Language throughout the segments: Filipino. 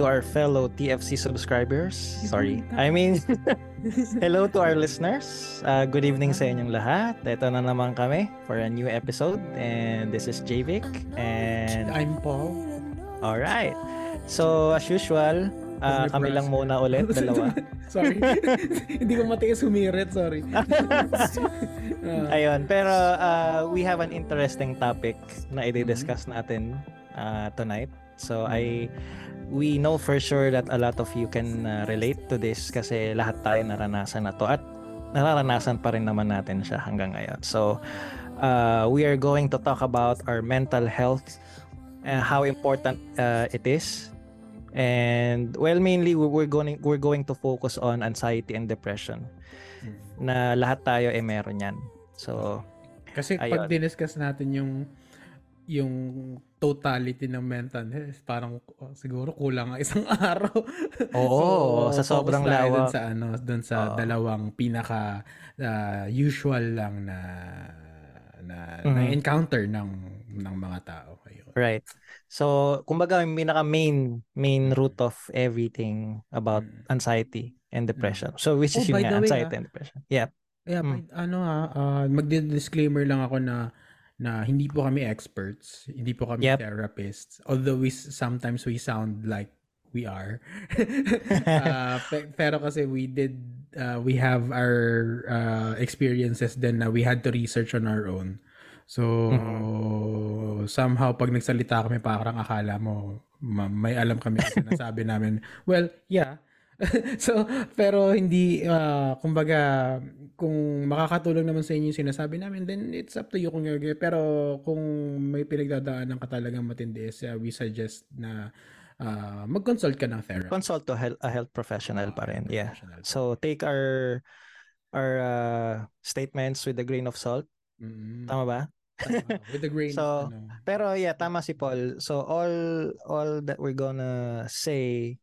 To our fellow TFC subscribers. Sorry. I mean, hello to our listeners. Uh, good evening sa inyong lahat. Ito na naman kami for a new episode. And this is Javik. And I'm Paul. Alright. So, as usual, uh, kami lang muna ulit, dalawa. sorry. Hindi ko matiis humirit, sorry. uh, Ayun, pero uh, we have an interesting topic na i-discuss natin uh, tonight. So I we know for sure that a lot of you can uh, relate to this kasi lahat tayo naranasan na to at nararanasan pa rin naman natin siya hanggang ngayon. So uh, we are going to talk about our mental health and how important uh, it is. And well mainly we're going we're going to focus on anxiety and depression. Hmm. Na lahat tayo ay eh, meron yan. So kasi ayun. pag diniscuss natin yung yung totality ng mental health, parang oh, siguro kulang ang isang araw. Oo, so, sa sobrang lawa. Dun sa ano, dun sa Oo. dalawang pinaka uh, usual lang na na, mm-hmm. na encounter ng ng mga tao. Ayun. Right. So, kumbaga yung pinaka main main root of everything about mm. anxiety and depression. Mm. So, which is oh, yung anxiety way, and depression. Yeah. Yeah, mm. ano ha, uh, mag-disclaimer lang ako na na hindi po kami experts, hindi po kami yep. therapists. Although we sometimes we sound like we are. uh, pe- pero kasi we did uh, we have our uh, experiences then na we had to research on our own. So mm-hmm. somehow pag nagsalita kami parang akala mo may alam kami kasi nasabi namin. Well, yeah, so, pero hindi, uh, kumbaga, kung makakatulong naman sa inyo yung sinasabi namin, then it's up to you kung you're Pero kung may pinagdadaanan ka talagang matindi, uh, we suggest na uh, mag-consult ka ng therapist. Consult to health, a health professional uh, pa rin. Yeah. So, take our our uh, statements with a grain of salt. Mm-hmm. Tama ba? with the grain. so, ano. pero yeah, tama si Paul. So all all that we're gonna say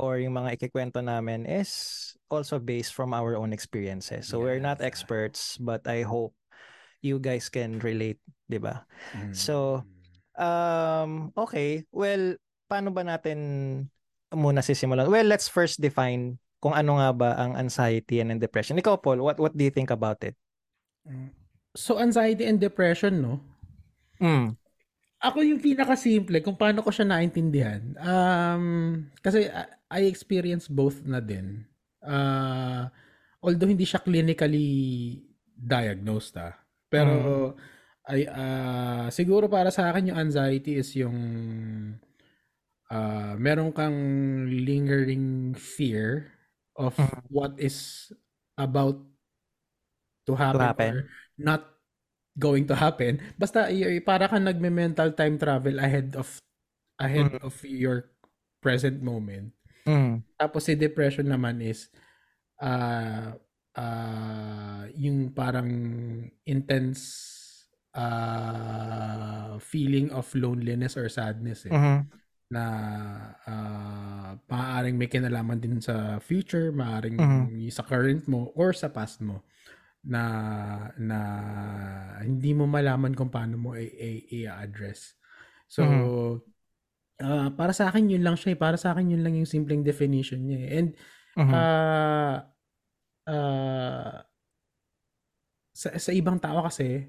or yung mga ikikwento namin is also based from our own experiences. So yes. we're not experts, but I hope you guys can relate, 'di ba? Mm. So um okay, well paano ba natin muna sisimulan? Well, let's first define kung ano nga ba ang anxiety and depression. Ikaw Paul, what what do you think about it? Mm. So anxiety and depression, no? Mm ako yung pinaka-simple kung paano ko siya naintindihan. Um, kasi I experienced both na din. Uh, although hindi siya clinically diagnosed ah. Pero mm. ay uh, siguro para sa akin yung anxiety is yung uh, meron kang lingering fear of mm. what is about to happen, to happen. or not going to happen. Basta para kang nagme-mental time travel ahead of ahead mm. of your present moment. Mm. Tapos si depression naman is uh, uh, yung parang intense uh, feeling of loneliness or sadness eh. Mm-hmm. Na uh, maaaring may kinalaman din sa future, maaaring mm-hmm. sa current mo or sa past mo na na hindi mo malaman kung paano mo i-address. So mm-hmm. Uh, para sa akin yun lang siya, eh. para sa akin yun lang yung simpleng definition niya. Eh. And mm-hmm. uh, uh, sa, sa ibang tao kasi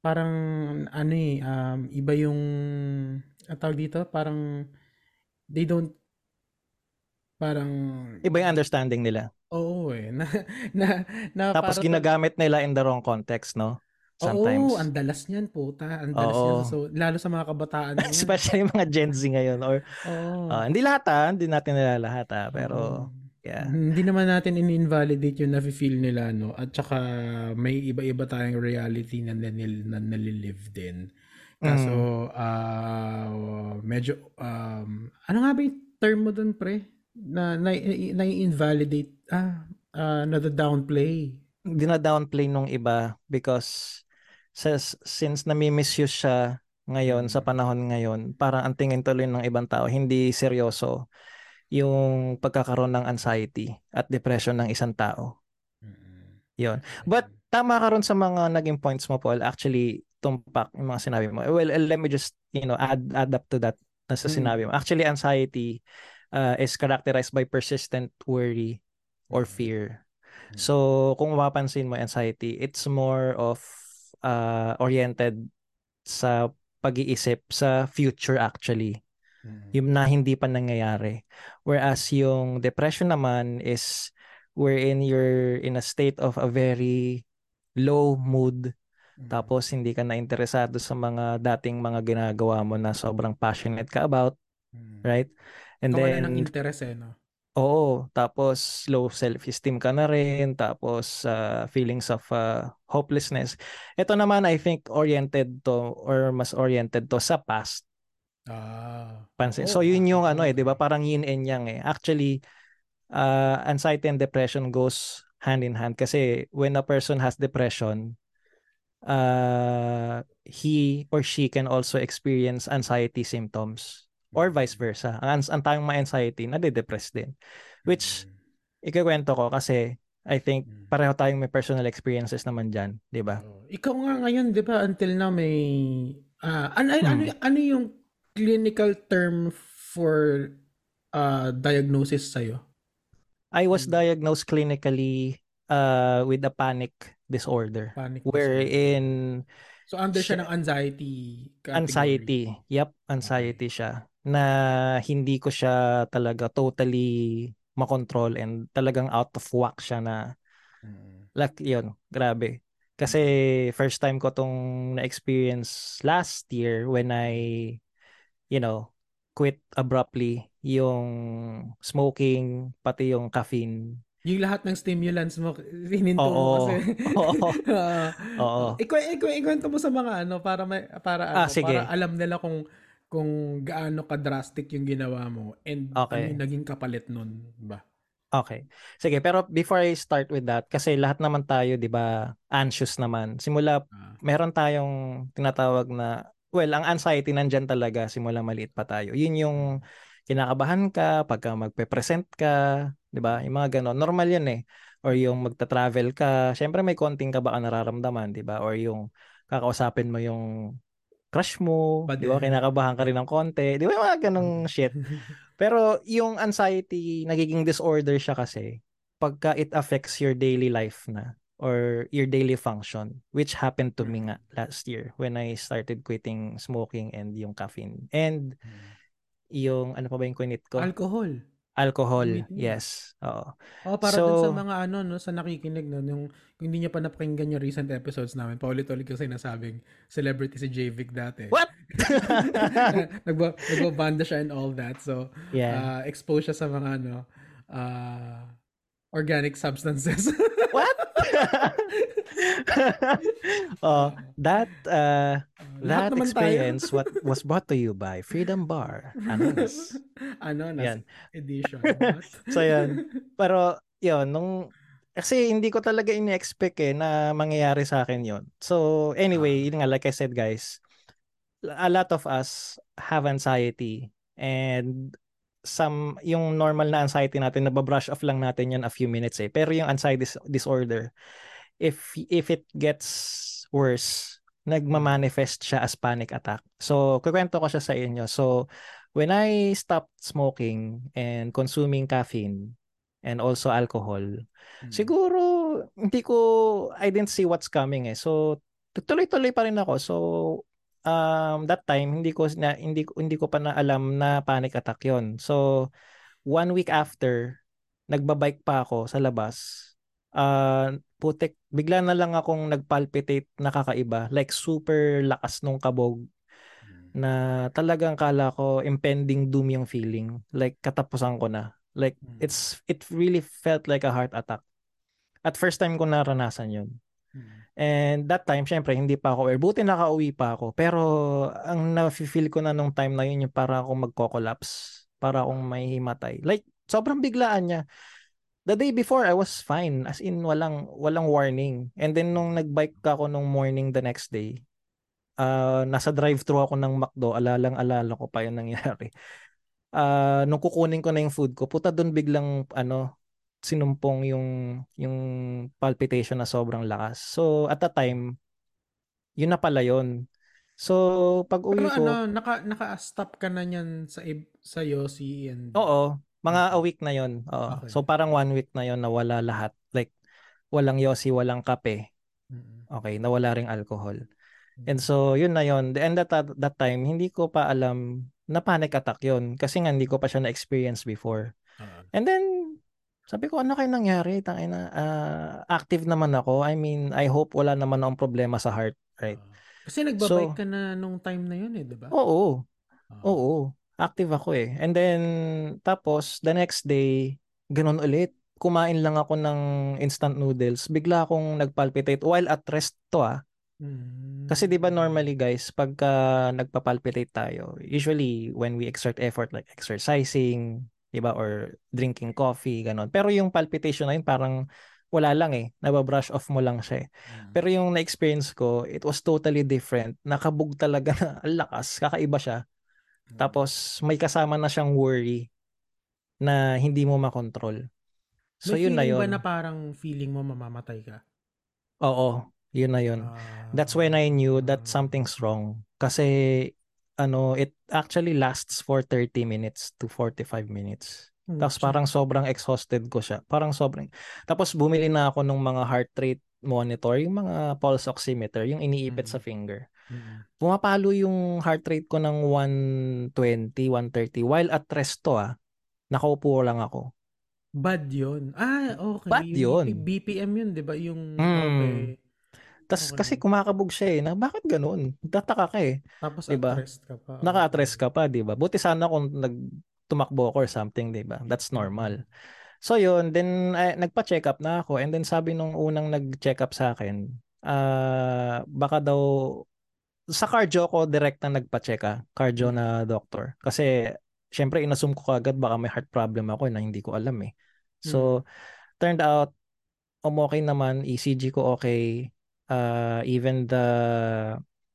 parang ano eh um, iba yung tawag dito parang they don't parang iba yung understanding nila Oo eh. Na, na, na Tapos para ginagamit nila in the wrong context, no? Sometimes. Oo, ang dalas niyan, puta. Ang dalas Oo. niyan. So, lalo sa mga kabataan ngayon. Especially mga Gen Z ngayon. Or, Oo. uh, hindi lahat ha, hindi natin nila lahat ha, pero Oo. yeah. Hindi naman natin in-invalidate yung nafe-feel nila, no? At saka may iba-iba tayong reality na, nil, na nalilive din. Kaso, mm. uh, medyo, um, ano nga ba yung term mo dun, pre? Na, na, na, na invalidate Ah, uh, nada-downplay. Dina-downplay nung iba because says, since nami-misuse siya ngayon sa mm. panahon ngayon, parang ang tingin tuloy ng ibang tao hindi seryoso yung pagkakaroon ng anxiety at depression ng isang tao. Mm-hmm. Yun. But tama ka ron sa mga naging points mo Paul. Actually, tumpak yung mga sinabi mo. Well, let me just, you know, add add up to that na sa sinabi mo. Actually, anxiety uh, is characterized by persistent worry or fear. So, kung mapapansin mo anxiety, it's more of uh, oriented sa pag-iisip sa future actually. Mm-hmm. Yung na hindi pa nangyayari. Whereas yung depression naman is wherein you're in a state of a very low mood mm-hmm. tapos hindi ka na interesado sa mga dating mga ginagawa mo na sobrang passionate ka about, mm-hmm. right? And Ikaw then, ng interest eh, no? Oo, tapos low self-esteem ka na rin, tapos uh, feelings of uh, hopelessness. Ito naman I think oriented to or mas oriented to sa past. Ah. Pansin. Oh, so yun yung ano eh, 'di ba? Parang yin and yang eh. Actually, uh, anxiety and depression goes hand in hand kasi when a person has depression, uh, he or she can also experience anxiety symptoms or vice versa. Ang, ang tayong mga anxiety, nade-depress din. Which, mm. ikikwento ko kasi I think mm. pareho tayong may personal experiences naman dyan, di ba? Ikaw nga ngayon, di ba, until na may... Uh, ano, hmm. ano, ano yung clinical term for uh, diagnosis sa'yo? I was hmm. diagnosed clinically uh, with a panic disorder. Panic wherein... So under siya, siya ng anxiety category. Anxiety. Yep, anxiety siya na hindi ko siya talaga totally makontrol and talagang out of whack siya na mm. like yun, grabe. Kasi first time ko tong na-experience last year when I you know, quit abruptly yung smoking pati yung caffeine yung lahat ng stimulants mo, hininto mo kasi. Oo. uh, Oo. Ikaw, ikwento mo sa mga ano, para, may, para, ah, ano, sige. para alam nila kung kung gaano ka drastic yung ginawa mo and okay. ano yung naging kapalit nun ba? Okay. Sige, pero before I start with that, kasi lahat naman tayo, di ba, anxious naman. Simula, ah. meron tayong tinatawag na, well, ang anxiety nandyan talaga simula maliit pa tayo. Yun yung kinakabahan ka pagka magpe-present ka, di ba? Yung mga ganon. Normal yan eh. Or yung magta-travel ka, syempre may konting ka baka nararamdaman, di ba? Or yung kakausapin mo yung crush mo, di ba? Kinakabahan ka rin ng konti. Di ba yung mga ganong shit? Pero yung anxiety, nagiging disorder siya kasi pagka it affects your daily life na or your daily function which happened to me nga last year when I started quitting smoking and yung caffeine and hmm. Yung ano pa ba yung quinit ko? Alcohol. Alcohol, yes. Oo. Oh, para so, dun sa mga ano no sa nakikinig no yung kung hindi niya pa napakinggan yung recent episodes namin, paulit-ulit kasi nasabing celebrity si JVic dati. What? Nagba nagbabanda siya and all that. So, yeah. uh, expose siya sa mga ano uh, organic substances. What? oh, that uh, that experience what was brought to you by Freedom Bar Anonas. Anonas yan. edition. so yan. Pero yon nung kasi hindi ko talaga ini-expect eh na mangyayari sa akin yon. So anyway, uh, yun nga like I said guys, a lot of us have anxiety and some yung normal na anxiety natin nababrush off lang natin yan a few minutes eh pero yung anxiety disorder if if it gets worse nagma-manifest siya as panic attack. So, kukwento ko siya sa inyo. So, when I stopped smoking and consuming caffeine and also alcohol, hmm. siguro hindi ko I didn't see what's coming eh. So, tuloy-tuloy pa rin ako. So, um that time hindi ko na hindi hindi ko pa na alam na panic attack 'yon. So, one week after, nagbabike pa ako sa labas. Uh, putik, bigla na lang akong nagpalpitate na kakaiba. Like super lakas nung kabog hmm. na talagang kala ko impending doom yung feeling. Like katapusan ko na. Like hmm. it's it really felt like a heart attack. At first time ko naranasan yun. Hmm. And that time, syempre, hindi pa ako aware. Buti nakauwi pa ako. Pero ang na-feel ko na nung time na yun, yung para akong magko-collapse. Para akong may himatay. Like, sobrang biglaan niya the day before I was fine as in walang walang warning and then nung nagbike ako nung morning the next day uh, nasa drive-thru ako ng McDo alalang alala ko pa yung nangyari uh, nung kukunin ko na yung food ko puta doon biglang ano sinumpong yung yung palpitation na sobrang lakas so at the time yun na pala yun So, pag uwi Pero ko, ano, naka, naka-stop ka na niyan sa, sa Yossi and... oo, mga a week na yon Oo. Okay. So, parang one week na yon na wala lahat. Like, walang yosi, walang kape. Okay, nawala ring alcohol. And so, yun na yun. And that, that time, hindi ko pa alam na panic attack yun. Kasi nga, hindi ko pa siya na-experience before. Ah. And then, sabi ko, ano kayo nangyari? Tangina, uh, active naman ako. I mean, I hope wala naman akong problema sa heart. Right? Ah. Kasi nagbabike So- ka na nung time na yun eh, di ba? Oo. Ah. Oo. Active ako eh. And then, tapos, the next day, ganun ulit. Kumain lang ako ng instant noodles. Bigla akong nagpalpitate while at rest to ah. Mm. Kasi 'di ba normally guys, pagka nagpapalpitate tayo, usually when we exert effort like exercising, 'di ba or drinking coffee, ganun. Pero yung palpitation na yun parang wala lang eh, nababrush off mo lang siya eh. Mm. Pero yung na-experience ko, it was totally different. Nakabog talaga na ang lakas, kakaiba siya. Tapos may kasama na siyang worry na hindi mo makontrol. So May yun na yun. ba na parang feeling mo mamamatay ka? Oo, yun na yun. Ah. That's when I knew that something's wrong. Kasi ano, it actually lasts for 30 minutes to 45 minutes. Oh, Tapos parang sobrang exhausted ko siya. Parang sobrang. Tapos bumili na ako ng mga heart rate monitor, yung mga pulse oximeter, yung iniipit Mm. sa finger. Mm. Pumapalo yung heart rate ko ng 120, 130 while at rest to ah. Nakaupo lang ako. Bad yun. Ah, okay. Bad Yung yun. BPM yun, di ba? Yung, Mm. okay. Tas Okay. kasi kumakabog siya eh. Na, bakit ganun? Tataka ka eh. Tapos Diba? rest ka pa. naka-address ka pa, 'di ba? Buti sana kung nag tumakbo ako or something, 'di ba? That's normal. So yun, then ay, nagpa-check up na ako and then sabi nung unang nag-check up sa akin, ah baka daw sa cardio ko direct na nagpa-check ah, cardio na doctor. Kasi syempre inassume ko kagad baka may heart problem ako na hindi ko alam eh. So turned out um, okay naman, ECG ko okay. Uh, even the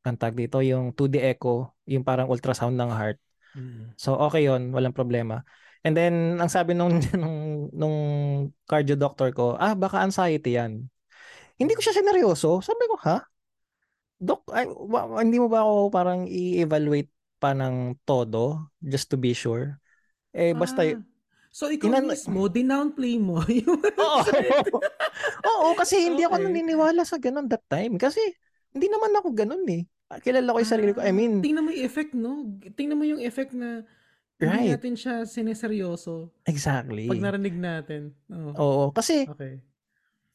ang tag dito, yung 2D echo, yung parang ultrasound ng heart. Mm. So okay yon, walang problema. And then ang sabi nung nung, nung cardio doctor ko, ah baka anxiety 'yan. Hindi ko siya sineryoso. Sabi ko, ha? Doc, ay, wa- hindi mo ba ako parang i-evaluate pa ng todo just to be sure? Eh basta Ah, so ikaw Inan- mismo, dinownplay mo yung Oo. Oo, kasi hindi ako Okay. naniniwala sa ganun that time. Kasi hindi naman ako ganun eh. Kilala ko yung sarili ko. I Ah, mean, tingnan mo yung effect, no? Tingnan mo yung effect na hindi Right. natin siya sineseryoso exactly. pag narinig natin. Oo. Oo, kasi Okay.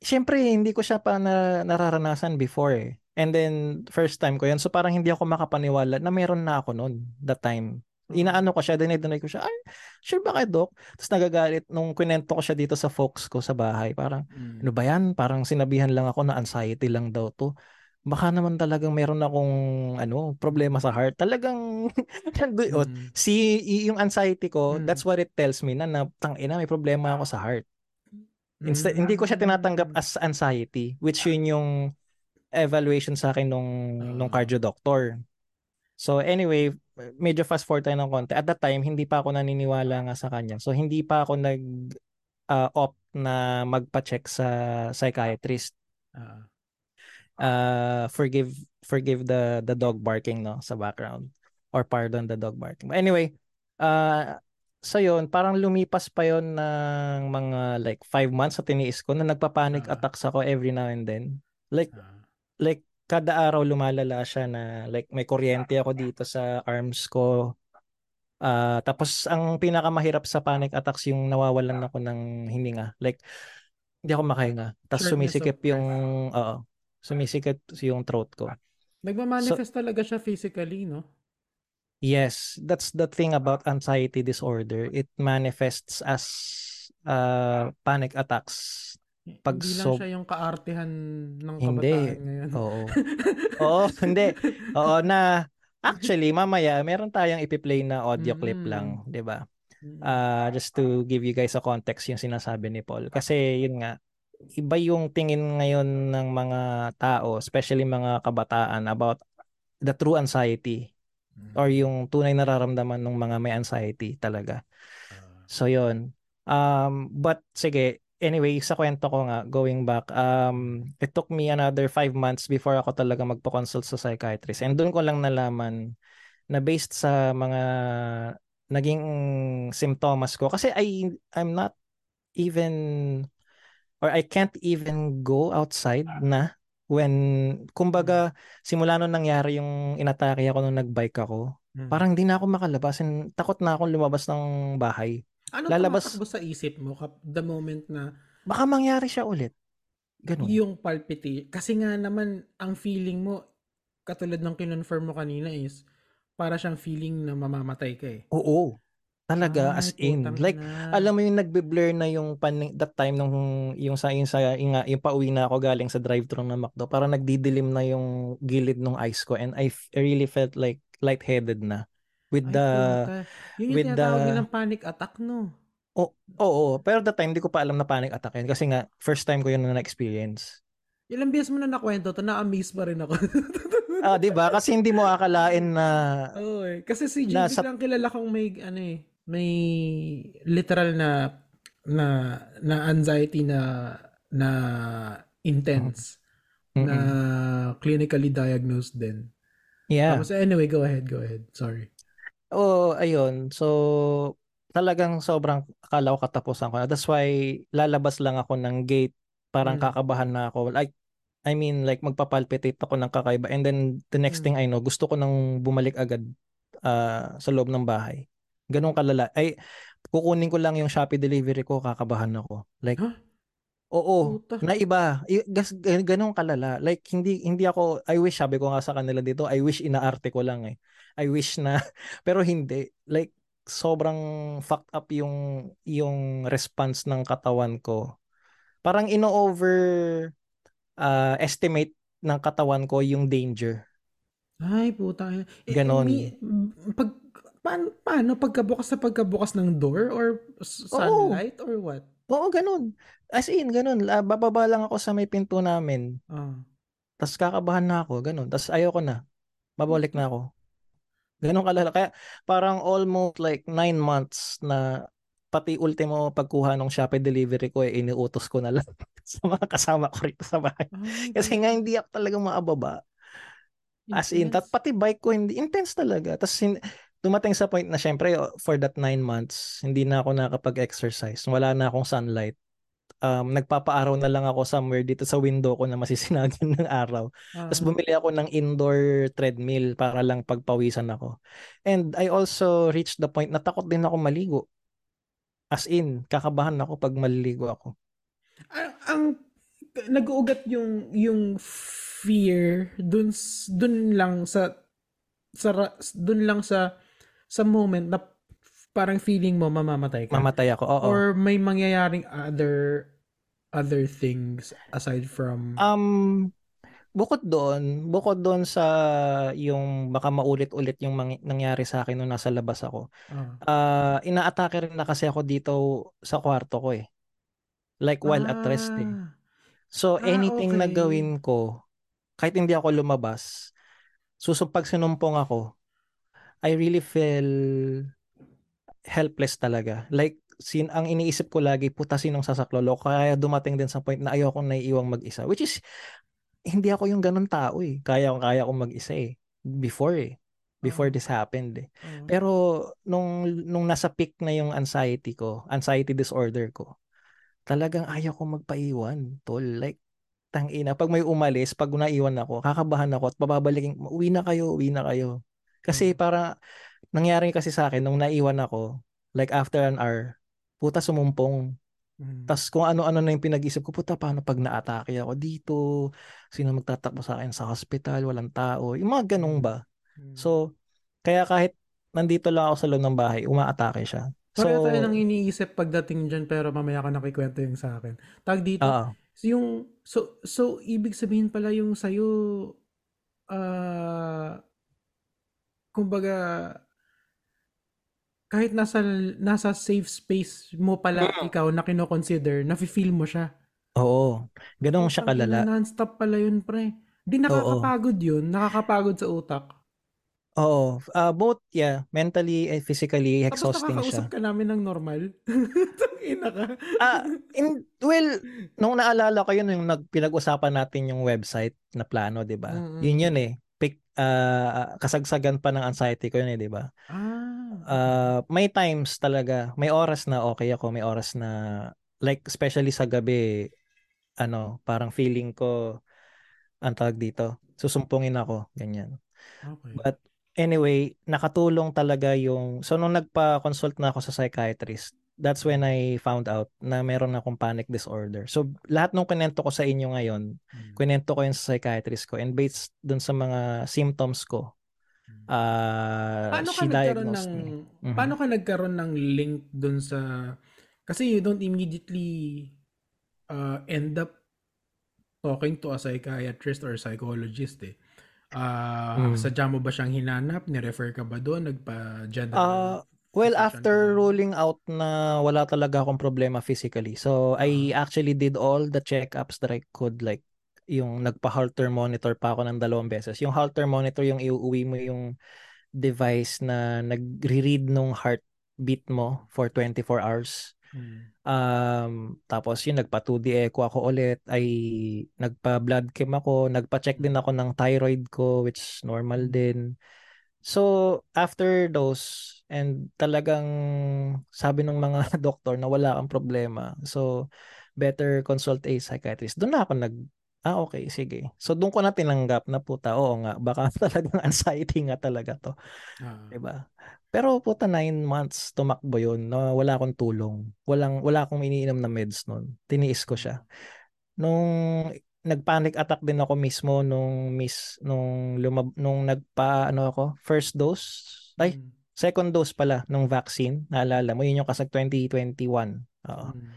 syempre hindi ko siya pa na, nararanasan before eh. And then first time ko yun. So parang hindi ako makapaniwala na meron na ako noon that time. Inaano ko siya, dinay ko siya, ay, sure ba kayo, Doc? Tapos nagagalit nung kwento ko siya dito sa folks ko sa bahay. Parang, Mm. ano ba yan? Parang sinabihan lang ako na anxiety lang daw to. Baka naman talagang meron akong ano, problema sa heart. Talagang. Mm. Si yung anxiety ko, Mm. that's what it tells me na, na tangina may problema ako sa heart. Instead, Mm. hindi ko siya tinatanggap as anxiety, which yun yung evaluation sa akin nung nung Ah. cardio doctor. So anyway, medyo fast forward tayo ng konti. At that time, hindi pa ako naniniwala nga sa kanya. So hindi pa ako nag uh, opt na magpa-check sa psychiatrist. Uh, forgive forgive the the dog barking no sa background or pardon the dog barking. But anyway, uh, so yun, parang lumipas pa yon ng mga like five months sa tiniis ko na nagpa-panic Ah. attacks ako every now and then. Like Ah. like kada araw lumalala siya na like may kuryente ako dito sa arms ko. Ah, tapos ang pinakamahirap sa panic attacks yung nawawalan ako ng hininga. Like hindi ako makahinga. Tapos sumisikip yung oo, sumisikip yung throat ko. Nagmamanifest talaga siya physically, no? Yes, that's the thing about anxiety disorder. It manifests as uh, panic attacks. Pag hindi lang sob- siya yung kaartehan ng Hindi. kabataan ngayon. Oo. Oo, hindi. Oo na actually mamaya meron tayong ipi-play na audio clip Mm. lang, 'di ba? Ah, just to give you guys a context yung sinasabi ni Paul. Kasi yun nga, iba yung tingin ngayon ng mga tao, especially mga kabataan about the true anxiety Mm. or yung tunay nararamdaman ng mga may anxiety talaga. Ah. So yun. Um, but sige, anyway, sa kwento ko nga, going back, um, it took me another five months before ako talaga magpo-consult sa psychiatrist. And doon ko lang nalaman na based sa mga naging symptoms ko. Kasi I, I'm not even, or I can't even go outside na when, kumbaga, simula nung nangyari yung inatake ako nung nagbike ako, Hmm. parang di na ako makalabas and takot na akong lumabas ng bahay. Ano lalabas- sa isip mo kap- the moment na Baka mangyari siya ulit. Ganun. yung palpitation? Kasi nga naman, ang feeling mo, katulad ng kinonfirm mo kanina is, para siyang feeling na mamamatay ka eh. Oo. Talaga, as Ay, in. Like, ina. alam mo yung nagbe-blur na yung pan that time nung yung sa yung sa yung, yung pauwi na ako galing sa drive-thru ng McDo para nagdidilim na yung gilid ng eyes ko and I, f- I really felt like lightheaded na with Ay, the puta. Yun yung with tinatawag the- nilang panic attack, no? Oo, pero that time hindi ko pa alam na panic attack yun kasi nga first time ko yun na na-experience. Ilang beses mo na nakwento to, na-amaze pa rin ako. Ah, 'di ba? Kasi hindi mo akalain na Oo eh. Kasi si Jim, Nasa- biglang kilala kong may, ano eh, may literal na, na, na anxiety na, na intense, Mm-mm. na clinically diagnosed din. yeah. Tapos anyway, go ahead, go ahead. Sorry. Oo, ayun. So, talagang sobrang akala ko katapusan ko na. That's why lalabas lang ako ng gate. Parang Mm. kakabahan na ako. Like, I mean, like magpapalpitate ako ng kakaiba. And then, the next Mm. thing I know, gusto ko nang bumalik agad ah, sa loob ng bahay. Ganun kalala. Ay, kukunin ko lang yung Shopee delivery ko, kakabahan ako. Like, Huh? oo, Puta. na iba. I- gas- gan- Ganun kalala. Like, hindi, hindi ako, I wish, sabi ko nga sa kanila dito, I wish inaarte ko lang eh. I wish na, pero hindi. Like, sobrang fucked up yung, yung response ng katawan ko. Parang ino-over ah, estimate ng katawan ko yung danger. Ay, puta. Eh, Ganon. mi- pag, paano, paano? Pagkabukas sa pagkabukas ng door? Or sunlight? Or what? Oo, ganun. As in, ganun. Ah, bababa lang ako sa may pinto namin. Ah. Tapos kakabahan na ako, ganun. Tapos ayoko na. Babalik na ako. Ganun kalala. Kaya parang almost like nine months na pati ultimo pagkuha ng Shopee delivery ko eh, iniutos ko na lang sa mga kasama ko rito sa bahay. Ay, Kasi nga hindi ako talaga maababa. As in, tat, pati bike ko hindi, intense talaga. Tapos dumating sa point na syempre for that nine months, hindi na ako nakapag-exercise. Wala na akong sunlight. Um, nagpapaaraw na lang ako somewhere dito sa window ko na masisinagan ng araw. Ah. Tapos bumili ako ng indoor treadmill para lang pagpawisan ako. And I also reached the point na takot din ako maligo. As in, kakabahan ako pag maliligo ako. ang, ang nag-uugat yung yung fear dun dun lang sa sa dun lang sa sa moment na parang feeling mo mamamatay ka Mamatay ako. Oo. or may mangyayaring other other things aside from Um, bukod doon, bukod doon sa yung baka maulit-ulit yung mangy- nangyari sa akin nung nasa labas ako. ah. Ah, inaatake rin na kasi ako dito sa kwarto ko eh. Like while at rest eh. Ah. So Ah, anything na okay. gawin ko, kahit hindi ako lumabas, susub pag sinumpong ako, I really feel helpless talaga. Like sin ang iniisip ko lagi, puta sinong sasaklolo. Kaya dumating din sa point na ayoko na iiwang mag-isa. Which is hindi ako yung ganun tao eh. Kaya kaya ko mag-isa eh. Before eh. Before Ah. this happened eh. Ah. Pero nung nung nasa peak na yung anxiety ko, anxiety disorder ko, talagang ayaw ko magpaiwan, tol. Like tangina, pag may umalis, pag naiwan ako, kakabahan ako at bababalikin, uwi na kayo, uwi na kayo. Kasi Mm. para nangyari kasi sa akin nung naiwan ako, like after an hour, puta sumumpong. Mm. Tapos kung ano-ano na yung pinag-isip ko, puta paano pag na-atake ako dito? Sino magtatakbo sa akin sa hospital? Walang tao. Yung mga ganun ba? Mm. So, kaya kahit nandito lang ako sa loob ng bahay, umaatake siya. Pareho So, tayo nang iniisip pagdating dyan pero mamaya ka nakikwento yung sa akin. Tag dito, oo. yung so so ibig sabihin pala yung sa'yo ah kumbaga kahit nasa nasa safe space mo pala Mm. ikaw na kino-consider, nafi-feel mo siya. Oo. Ganun siya kalala. non-stop pala yun, pre. Di Oo. nakakapagod yun, nakakapagod sa utak. Oo, ah, both yeah, mentally and physically Tapos exhausting siya. nakakausap ka namin ng normal? Tangina ka. Ah, in well, nung naalala ko yun yung nag pinag-usapan natin yung website na plano, 'di ba? Mm, Yun yun eh. Pick, ah, kasagsagan pa ng anxiety ko yun eh, 'di ba? Ah, Ah, may times talaga, may oras na okay ako, may oras na like especially sa gabi, ano, parang feeling ko ang tawag dito, susumpungin ako, ganyan. Okay. But anyway, nakatulong talaga yung so nung nagpa-consult na ako sa psychiatrist, that's when I found out na meron akong panic disorder. So lahat ng kinento ko sa inyo ngayon, Mm. kinento ko yun sa psychiatrist ko and based dun sa mga symptoms ko, Ah Paano ka nagkaroon ng me. Mhm. paano ka nagkaroon ng link dun sa kasi you don't immediately uh, end up talking to a psychiatrist or psychologist eh. Ah, Mm. sadya mo ba siyang hinanap? Ni-refer ka ba doon? Nagpa-general Ah, well, after ba? ruling out na wala talaga akong problema physically. So, I Ah. actually did all the checkups that I could like yung nagpa-Holter monitor pa ako ng dalawang beses. Yung Holter monitor yung iuuwi mo yung device na nagre-read nung heartbeat mo for 24 hours. Mm. Um, tapos yun, nagpa 2D echo ako ulit, ay nagpa blood chem ako, nagpa-check din ako ng thyroid ko, which normal Mm. din. So, after those, and talagang sabi ng mga doktor na wala kang problema. So, better consult a psychiatrist. Doon na ako nag, ah okay, sige. So, doon ko na tinanggap na puta, oo nga, baka talagang anxiety nga talaga to. Ah. 'Di ba? Pero puta nine months tumakbo yun na wala akong tulong. Walang, wala akong iniinom na meds nun. Tiniis ko siya. Nung nagpanic attack din ako mismo nung miss nung lumab nung nagpa ano ako first dose ay Mm. second dose pala nung vaccine naalala mo yun yung kasag 2021 oo Mm.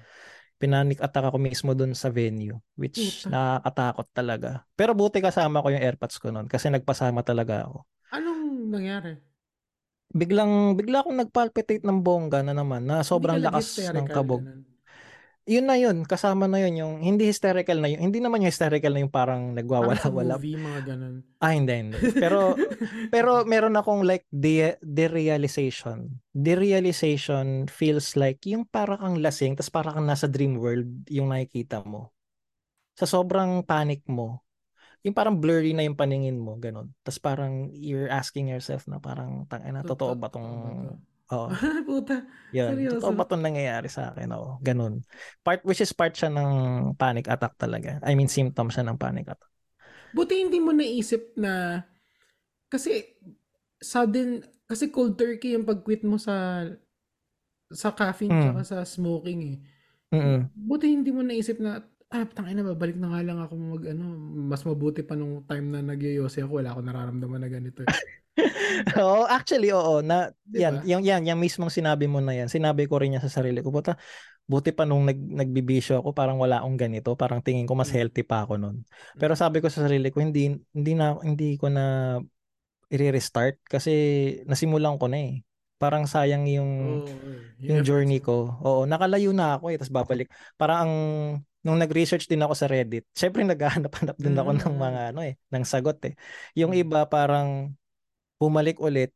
Pinanic attack ako mismo dun sa venue which Puta. nakakatakot talaga pero buti kasama ko yung airpods ko noon kasi nagpasama talaga ako Anong nangyari? biglang bigla akong nagpalpitate ng bongga na naman na sobrang lakas ng kabog ganun? Yun na yun kasama na yun yung hindi hysterical na yun hindi naman yung hysterical na yung parang nagwawala-wala movie, mga ganun. Ah, hindi, hindi. Pero, pero meron akong like de derealization. Derealization feels like yung para kang lasing, tapos para kang nasa dream world yung nakikita mo. Sa sobrang panic mo, yung parang blurry na yung paningin mo, ganun. Tapos parang you're asking yourself na parang, tangina, totoo ba tong... Oo. Puta. Yan. Seryoso? Totoo ba itong nangyayari sa akin? Oo. Ganun. Part, which is part siya ng panic attack talaga. I mean, symptom siya ng panic attack. Buti hindi mo naisip na kasi sudden kasi cold turkey yung pag-quit mo sa sa caffeine Mm. tsaka sa smoking eh. Mm-mm. Buti hindi mo naisip na ah, tangina babalik na nga lang ako mag ano, mas mabuti pa nung time na nagyoyosi ako, wala akong nararamdaman na ganito. eh. Oo, actually oo na Di yan, yung yan, yung mismong sinabi mo na yan. Sinabi ko rin yan sa sarili ko. Buta, buti pa nung nag nagbibisyo ako, parang wala akong ganito, parang tingin ko mas Mm. healthy pa ako noon. Pero sabi ko sa sarili ko, hindi hindi na hindi ko na i-restart kasi nasimulan ko na eh. Parang sayang yung Oo, eh, yung journey ko. Oo, nakalayo na ako eh, tapos babalik. Parang ang nung nag-research din ako sa Reddit, syempre naghahanap-hanap din ako ng Mm. mga ano eh, ng sagot eh. Yung Mm. iba parang bumalik ulit,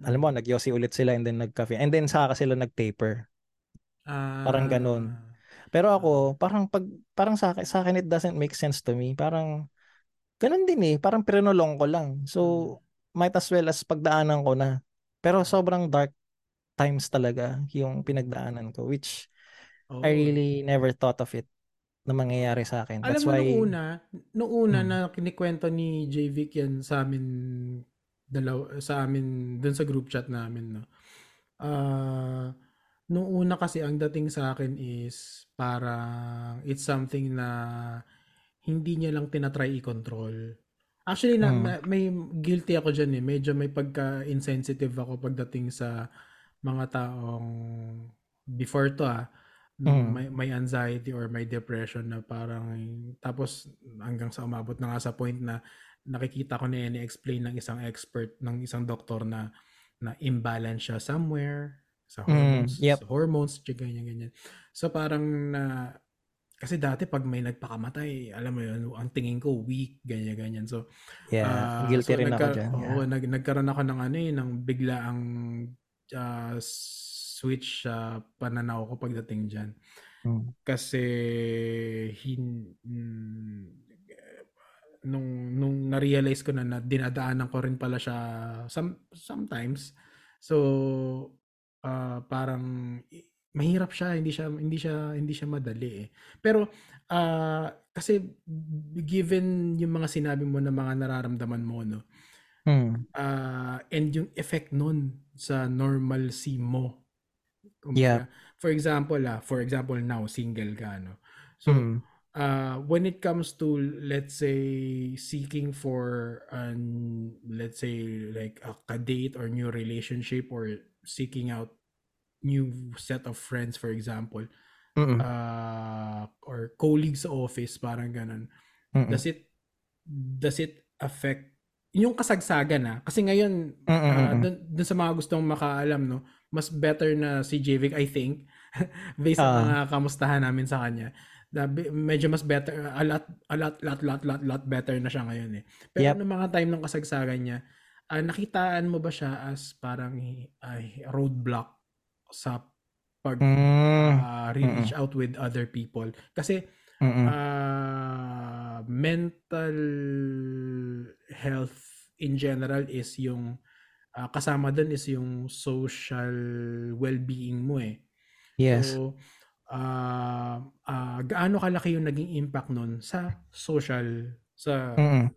alam mo, Mm. nagyosi ulit sila and then nag-cafe. And then saka sila nag-taper. Parang ganun. Ah. Pero ako, parang pag parang sa akin, sa akin it doesn't make sense to me. Parang ganun din eh, parang prinulong ko lang. So might as well as pagdaanan ko na. Pero sobrang dark times talaga yung pinagdaanan ko which Oo. I really never thought of it na mangyayari sa akin. Alam That's mo why nung una, nung una Mm. na kinikwento ni JVic yan sa amin dalaw sa amin dun sa group chat namin no. Ah, nung una kasi ang dating sa akin is parang it's something na hindi niya lang tinatry i-control. Actually na, Mm. na- may guilty ako diyan eh. Medyo may pagka-insensitive ako pagdating sa mga taong before to ah Mm. may, may anxiety or may depression na parang tapos hanggang sa umabot na nga sa point na nakikita ko na ini-explain ng isang expert ng isang doktor na na imbalance siya somewhere sa Mm, hormones yep. sa hormones ganyan ganyan so parang na kasi dati pag may nagpakamatay, alam mo yun, ang tingin ko weak, ganyan ganyan. So yeah, uh, guilty so rin nagka, ako diyan. Yeah. Oo, nag, nagkaroon ako ng ano eh, ng bigla ang uh, switch sa uh, pananaw ko pagdating diyan. Hmm. Kasi hin mm, nung nung na-realize ko na, na dinadaanan ko rin pala siya some, sometimes. So uh, parang mahirap siya, hindi siya hindi siya hindi siya madali eh. Pero uh, kasi given yung mga sinabi mo na mga nararamdaman mo no. Hmm. Uh, and yung effect nun sa normalcy mo. Kumbaga, yeah. For example, ah, for example now single ka no. So hmm. Uh, when it comes to let's say seeking for an let's say like a, a date or new relationship or seeking out new set of friends for example Mm-mm. uh, or colleagues sa office parang ganun. Mm-mm. does it does it affect yung kasagsagan na kasi ngayon uh, dun, dun sa mga gustong makaalam no? Mas better na si JVic I think based uh, sa mga kamustahan namin sa kanya medyo mas better a lot a lot lot lot lot lot better na siya ngayon eh pero yep. ng mga time ng kasagsagan niya uh, nakitaan mo ba siya as parang uh, roadblock sa pag mm. uh, reach out with other people kasi uh, mental health in general is yung uh, kasama doon is yung social well-being mo eh. Yes. So uh, uh, gaano kalaki yung naging impact nun sa social sa Mm-mm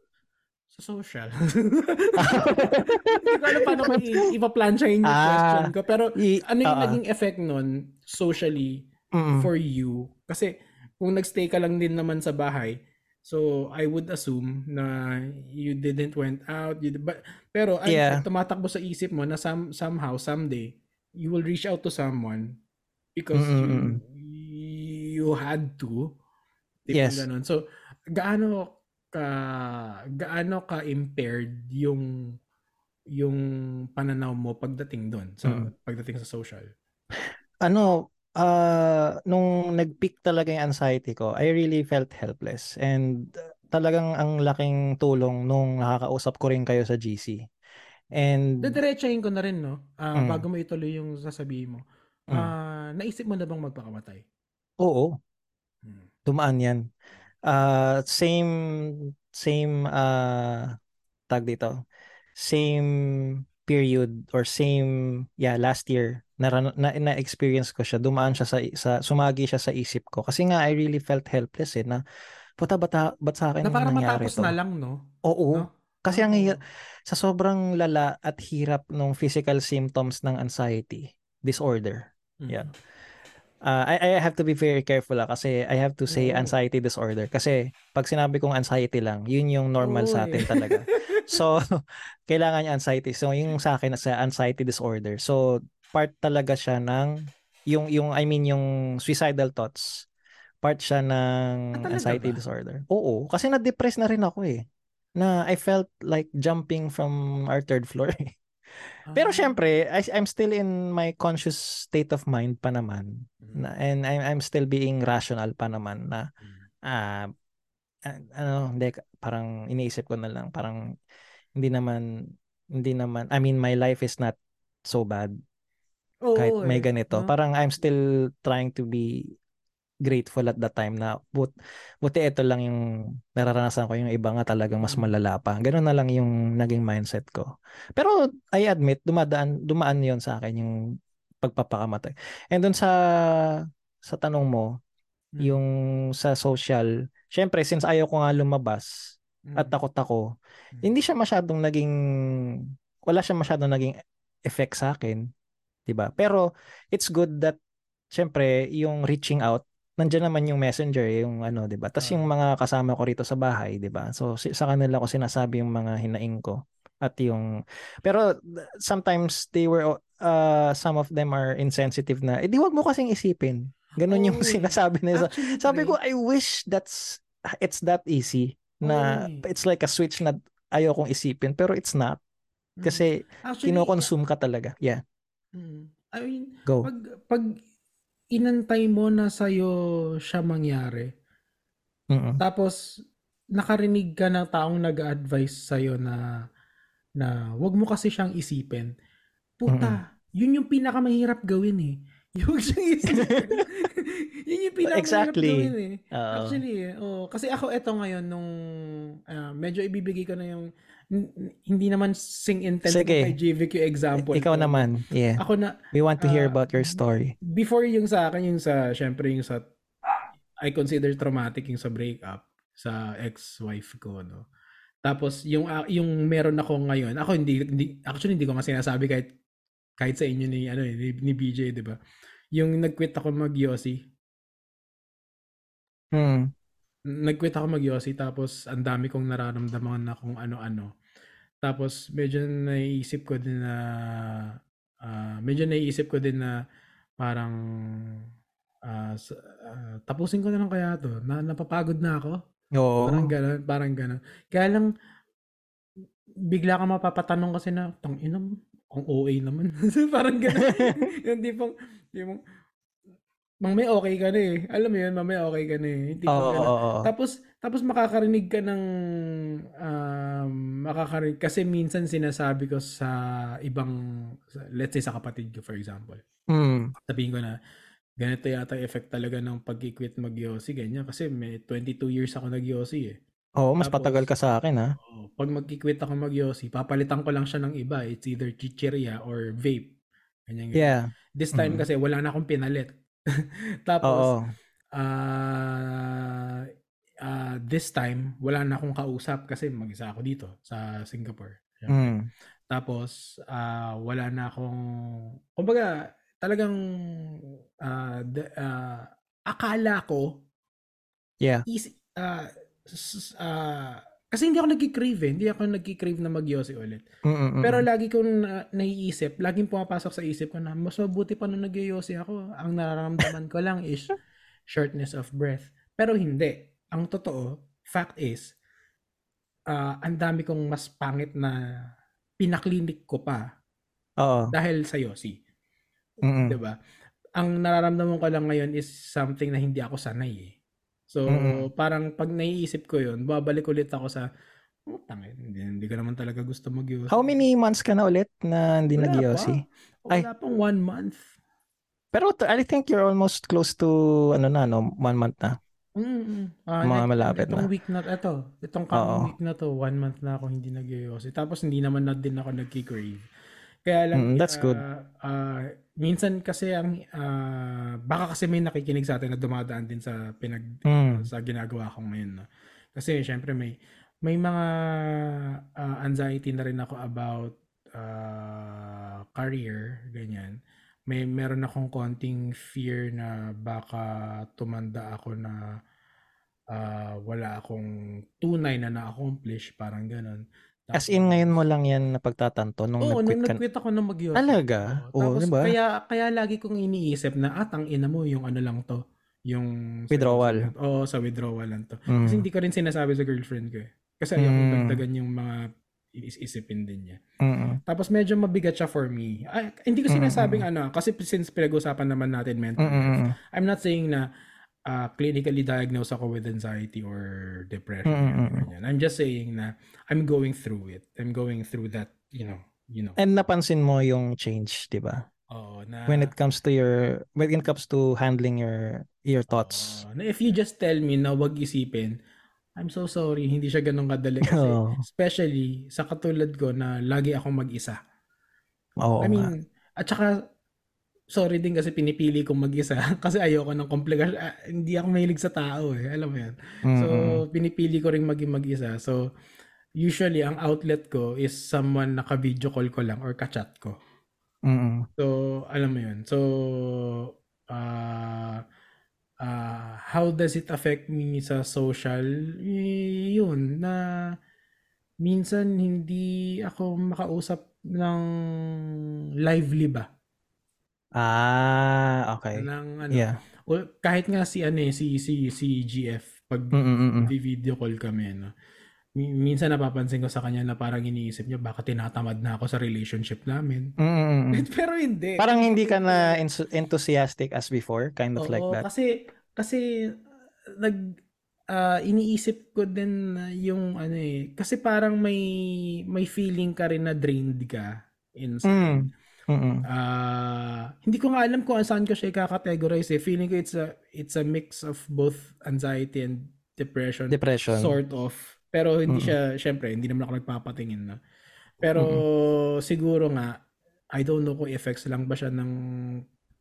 sa social. Hindi ko alam paano i- ipa-plan siya yung ah, question ko. Pero i- ano yung uh, naging effect nun socially mm-mm. for you? Kasi kung nagstay ka lang din naman sa bahay, so I would assume na you didn't went out. You, but, pero yeah. ay, tumatakbo sa isip mo na some, somehow, someday, you will reach out to someone because you, you had to. Yes. Ganun. So, gaano ka gaano ka impaired yung yung pananaw mo pagdating doon sa mm. pagdating sa social? Ano, uh, nung nag-peak talaga yung anxiety ko, I really felt helpless and talagang ang laking tulong nung nakakausap ko rin kayo sa GC. And Didiretsahin ko na rin no, uh, mm. bago mo ituloy yung sasabihin mo. Uh, mm. naisip mo na bang magpakamatay? Oo. Hmm. Dumaan 'yan uh, same same uh, tag dito. Same period or same yeah last year na na, na experience ko siya dumaan siya sa, sa sumagi siya sa isip ko kasi nga I really felt helpless eh na puta bata ba't sa akin na parang nangyari matapos to? na lang no oo no? kasi ang sa sobrang lala at hirap ng physical symptoms ng anxiety disorder mm-hmm. yeah uh, I, I have to be very careful ah, kasi I have to say oh. anxiety disorder kasi pag sinabi kong anxiety lang yun yung normal oh, sa atin talaga so kailangan niya anxiety so yung sa akin sa anxiety disorder so part talaga siya ng yung yung I mean yung suicidal thoughts part siya ng ah, anxiety ba? disorder oo kasi na-depress na rin ako eh na I felt like jumping from our third floor eh. Pero ah. syempre, I, I'm still in my conscious state of mind pa naman. Mm-hmm. Na, and I'm, I'm still being rational pa naman na uh, uh, ano, hindi, parang iniisip ko na lang, parang hindi naman, hindi naman, I mean, my life is not so bad. Oo, kahit may eh, ganito. No? Parang I'm still trying to be grateful at the time na but buti ito lang yung nararanasan ko yung iba nga talagang mas mm. malala pa. Ganun na lang yung naging mindset ko. Pero I admit dumadaan dumaan yon sa akin yung pagpapakamatay. And dun sa sa tanong mo hmm. yung sa social, syempre since ayaw ko nga lumabas hmm. at takot ako, hmm. hindi siya masyadong naging wala siya masyadong naging effect sa akin, 'di ba? Pero it's good that syempre yung reaching out nandiyan naman yung messenger, yung ano, 'di ba? Tapos yung mga kasama ko rito sa bahay, 'di ba? So sa kanila ko sinasabi yung mga hinaing ko at yung pero sometimes they were uh some of them are insensitive na, eh di wag mo kasing isipin. Ganun oh, yung sinasabi nila. Sabi ko, I wish that's it's that easy na oh, it's like a switch na ayaw kong isipin pero it's not. Kasi Actually, kino-consume ka talaga. Yeah. Mm. I mean, Go. pag pag inantay mo na sa'yo siya mangyari. Mm. Tapos, nakarinig ka ng taong nag-advise sa'yo na na wag mo kasi siyang isipin. Puta, yun yung pinakamahirap gawin eh. Yung siyang isipin. yun yung pinakamahirap Exactly. gawin eh. Oo. Actually, oh, kasi ako eto ngayon nung ah, medyo ibibigay ko na yung hindi naman sing intense Sige. kay JVQ example. Ikaw ko. naman. Yeah. Ako na We want to hear ah, about your story. before yung sa akin yung sa syempre yung sa I consider traumatic yung sa breakup sa ex-wife ko no. Tapos yung ah, yung meron ako ngayon, ako hindi, hindi actually hindi ko nga sinasabi kahit kahit sa inyo ni ano eh, ni, ni BJ, 'di ba? Yung nag-quit ako mag-Yossi. Hmm. Nag-quit ako mag-Yossi tapos ang dami kong nararamdaman na kung ano-ano. Tapos medyo naiisip ko din na ah, medyo naiisip ko din na parang sa- ah, tapusin ko na lang kaya to. Na, napapagod na ako. Oo. Parang gano'n, parang gano'n. Kaya lang bigla ka mapapatanong kasi na tang ina mo, ang OA naman. parang gano'n. yung tipong tipong mamaya okay ka na eh. Alam mo yun, mamaya okay ka na eh. Yung tipong Oo, gano'n. oo, oo. Tapos tapos makakarinig ka ng um, makakarinig kasi minsan sinasabi ko sa ibang sa- let's say sa kapatid ko for example. Hmm. Sabihin ko na ganito yata yung effect talaga ng pag-quit mag-Yossi ganyan kasi may 22 years ako nag-Yossi eh. Oo, mas Tapos- patagal ka sa akin ha. Oh, pag mag-quit ako mag-Yossi, papalitan ko lang siya ng iba. It's either chichirya or vape. Ganyan, ganyan. Yeah. This time Mhm. kasi wala na akong pinalit. Tapos Oo. ah ah, this time, wala na akong kausap kasi mag-isa ako dito sa Singapore. Hmm. Tapos, ah, wala na akong, kumbaga, talagang, ah, the- ah, akala ko, Yeah. is, s- ah, kasi hindi ako nag-crave eh. Hindi ako nag-crave na mag-yossi ulit. Mm-mm. Pero lagi kong na, naiisip, laging pumapasok sa isip ko na mas mabuti pa nung nag-yossi ako. Ang nararamdaman ko lang is shortness of breath. Pero hindi. Ang totoo, fact is, ah, ang dami kong mas pangit na pinaklinik ko pa Oo. dahil sa yossi. Mm-mm. 'Di ba? Ang nararamdaman ko lang ngayon is something na hindi ako sanay eh. So, Mm-mm. parang pag naiisip ko 'yun, babalik ulit ako sa oh, tangin, hindi, hindi ko naman talaga gusto mag How many months ka na ulit na hindi Wala nag-Yossi? pa. Ay. Wala pang one month. Pero I think you're almost close to ano na no, one month na. Mm. Ah, Mga next- malapit itong na. week na ito, itong coming Oo. week na to, one month na ako hindi nag Tapos hindi naman na din ako nagki-crave. Kaya lang Mm, that's good. ah, ah, minsan kasi ang ah, baka kasi may nakikinig sa atin na dumadaan din sa pinag Mm. sa ginagawa ko ngayon. No? Kasi syempre may may mga ah, anxiety na rin ako about ah, career, ganyan. May meron akong konting fear na baka tumanda ako na ah, wala akong tunay na na-accomplish, parang ganun. As in ngayon mo lang yan napagtatanto nung Oo, nag-quit nung ka. nag-quit ako ng mag Talaga? Oo, Tapos di ba? kaya kaya lagi kong iniisip na at ang ina mo yung ano lang to, yung Withdrawal. Oo, sa withdrawal lang to. Mm. Kasi hindi ko rin sinasabi sa girlfriend ko eh. Kasi ayoko Mm. dagdagan yung mga is-isipin din niya. Mm-mm. Tapos medyo mabigat siya for me. Ay, hindi ko sinasabing ano, kasi since pinag-usapan naman natin mental health, Mm-mm. I'm not saying na ah, clinically diagnosed ako with anxiety or depression. Mm, mm, ganyan. I'm just saying na I'm going through it. I'm going through that, you know, you know. And napansin mo yung change, 'di ba? Oo, na When it comes to your when it comes to handling your your thoughts. Oo, na if you just tell me na wag isipin, I'm so sorry, hindi siya ganun kadali kasi Oo. especially sa katulad ko na lagi akong mag-isa. Oo. I nga. mean, at saka sorry din kasi pinipili kong mag-isa kasi ayoko ng komplikasyon. Ah, hindi ako mahilig sa tao eh, alam mo 'yan. So, Mm-mm. pinipili ko rin maging mag-isa. So, usually ang outlet ko is someone na ka-video call ko lang or ka-chat ko. Mm-mm. So, alam mo 'yun. So, ah ah, how does it affect me sa social? Eh, yun na minsan hindi ako makausap ng lively ba? Ah, okay. Ng ano, Yeah. well, kahit nga si ano eh, si si si GF pag Mm-mm. video call kami no. minsan napapansin ko sa kanya na parang iniisip niya baka tinatamad na ako sa relationship namin. Mm-mm. Pero hindi. Parang hindi ka na enthusiastic as before, kind of Oo, like that. Kasi kasi nag uh, iniisip ko din yung ano eh kasi parang may may feeling ka rin na drained ka inside. Mm. Uh, hindi ko nga alam kung saan ko siya i-categorize eh. Feeling ko it's a it's a mix of both anxiety and depression. Depression. Sort of. Pero hindi siya, syempre, hindi naman ako nagpapatingin na. Pero siguro nga, I don't know kung effects lang ba siya ng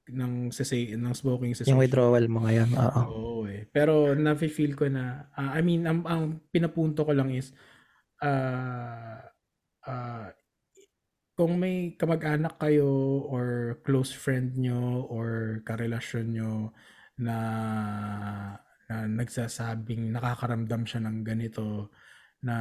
ng say ng smoking cessation. Yung withdrawal mo ngayon. Oo. Oo eh. Pero na-feel ko na uh, I mean ang, ang pinapunto ko lang is uh, uh, kung may kamag-anak kayo or close friend nyo or karelasyon nyo na na nagsasabing nakakaramdam siya ng ganito na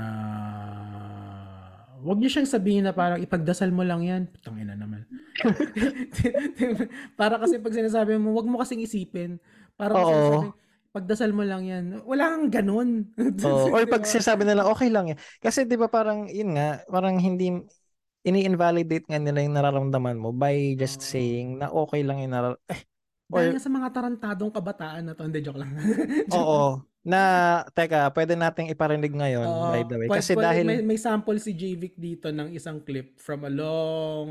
wag niyo siyang sabihin na parang ipagdasal mo lang yan. Putang ina naman. para kasi pag sinasabi mo, wag mo kasing isipin. Para kasi sinasabi, pagdasal mo lang yan. Wala kang ganun. Oo. Or pag sinasabi nila, okay lang yan. Kasi di ba parang, yun nga, parang hindi, ini-invalidate nga nila yung nararamdaman mo by just saying na okay lang yung nararamdaman. Eh, dahil nga sa mga tarantadong kabataan na to. Hindi, joke lang. joke Oo. Na, teka, pwede nating iparinig ngayon, uh, by the way. Kasi pwede, dahil... May, may sample si JVic dito ng isang clip from a long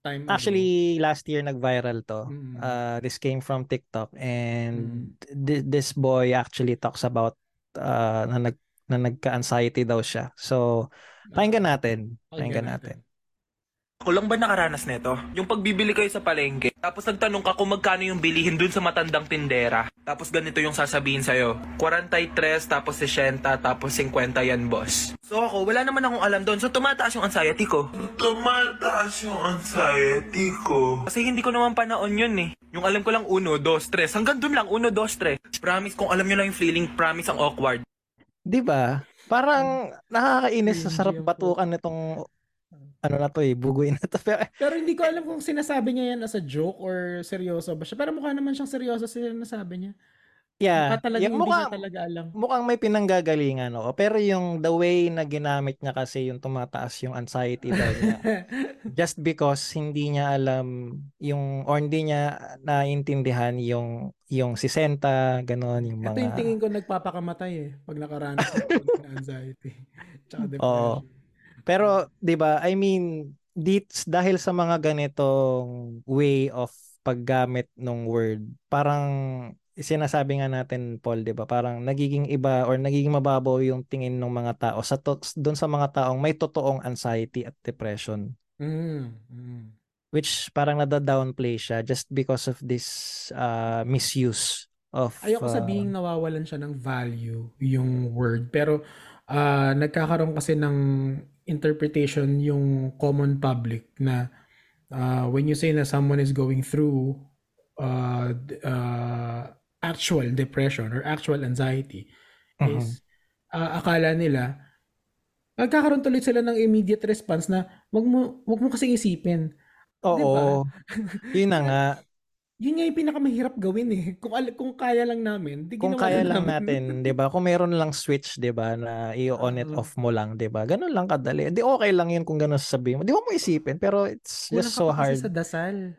time ago. Actually, last year nag-viral to. Mm. Uh, this came from TikTok and mm. th- this boy actually talks about uh, na, nag, na nagka-anxiety daw siya. So, pakinggan natin. Pakinggan natin. Ako lang ba nakaranas nito? Yung pagbibili kayo sa palengke, tapos nagtanong ka kung magkano yung bilihin dun sa matandang tindera. Tapos ganito yung sasabihin sa'yo. 43, tapos 60, tapos 50 yan, boss. So ako, wala naman akong alam doon. So tumataas yung anxiety ko. Tumataas yung anxiety ko. Kasi hindi ko naman panaon yun eh. Yung alam ko lang 1, 2, 3. Hanggang dun lang, 1, 2, 3. Promise, kung alam nyo lang yung feeling, promise ang awkward. Di ba? Parang nakakainis sa sarap batukan nitong ano na to eh, bugoy na to. Pero, pero hindi ko alam kung sinasabi niya yan as a joke or seryoso ba siya. Pero mukha naman siyang seryoso sa sinasabi niya. Yeah. Mukha talaga yung mukhang, talaga alam. Mukhang may pinanggagalingan, oo. Pero yung the way na ginamit niya kasi yung tumataas yung anxiety daw niya. just because hindi niya alam yung or hindi niya naintindihan yung yung 60, gano'n, yung mga... Ito yung tingin ko nagpapakamatay eh, pag nakaranas ng anxiety. Tsaka depression. Oo. Pero 'di ba? I mean, this dahil sa mga ganitong way of paggamit ng word, parang sinasabi nga natin Paul, 'di ba? Parang nagiging iba or nagiging mababaw yung tingin ng mga tao sa to- doon sa mga taong may totoong anxiety at depression. Mm, mm. Which parang nada-downplay siya just because of this uh, misuse of Ayoko uh, sabihin nawawalan siya ng value yung word pero uh, nagkakaroon kasi ng interpretation yung common public na uh, when you say na someone is going through uh, uh, actual depression or actual anxiety uh-huh. is uh, akala nila nagkakaroon tuloy sila ng immediate response na wag mo wag mo kasi isipin. Oo. Diba? Yun na nga yun nga yung pinakamahirap gawin eh. Kung, kung kaya lang namin, di Kung kaya lang natin, di ba? Kung meron lang switch, di ba, na i-on it off mo lang, di ba? Ganun lang kadali. Di okay lang yun kung ganun sasabihin mo. Di mo mo isipin, pero it's just so hard. sa dasal.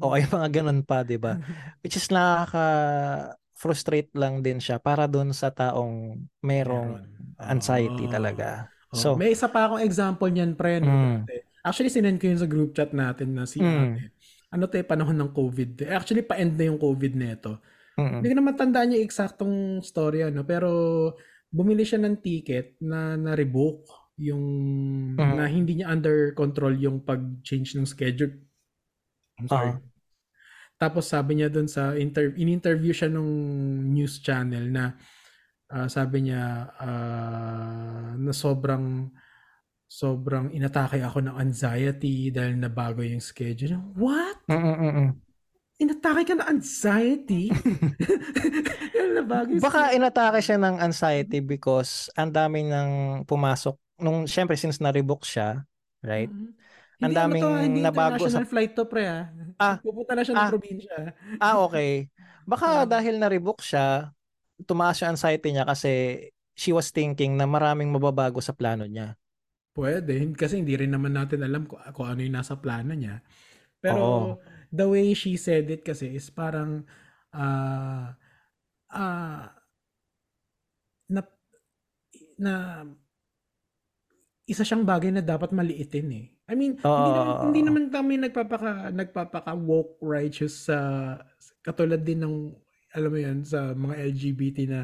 O ay mga ganun pa, di ba? Which is nakaka frustrate lang din siya para doon sa taong merong anxiety oh. talaga. Oh. So, may isa pa akong example niyan, pre. No? Mm. Actually, sinend ko yun sa group chat natin na si mm. ate ano to eh, panahon ng COVID. Actually, pa-end na yung COVID nito. Mm-hmm. Hindi ko naman tandaan yung eksaktong story, ano, pero bumili siya ng ticket na na-revoke yung mm-hmm. na hindi niya under control yung pag-change ng schedule. I'm sorry. Uh-huh. Tapos sabi niya doon sa inter in-interview siya nung news channel na uh, sabi niya uh, na sobrang sobrang inatake ako ng anxiety dahil nabago yung schedule. What? Mm-mm-mm. Inatake ka ng anxiety? nabago yung Baka inatake siya ng anxiety because ang dami nang pumasok nung syempre since na-rebook siya, right? Mm-hmm. Ang daming ano to, hindi nabago sa flight to pre ah. ah Pupunta na siya ah, ng probinsya. Ah, okay. Baka uh, dahil na-rebook siya, tumaas yung anxiety niya kasi she was thinking na maraming mababago sa plano niya. Pwede. Kasi hindi rin naman natin alam kung, kung ano yung nasa plano niya. Pero Oo. the way she said it kasi is parang uh, uh, na, na isa siyang bagay na dapat maliitin eh. I mean, uh, hindi naman hindi naman kami nagpapaka nagpapaka woke righteous sa uh, katulad din ng alam mo 'yan sa mga LGBT na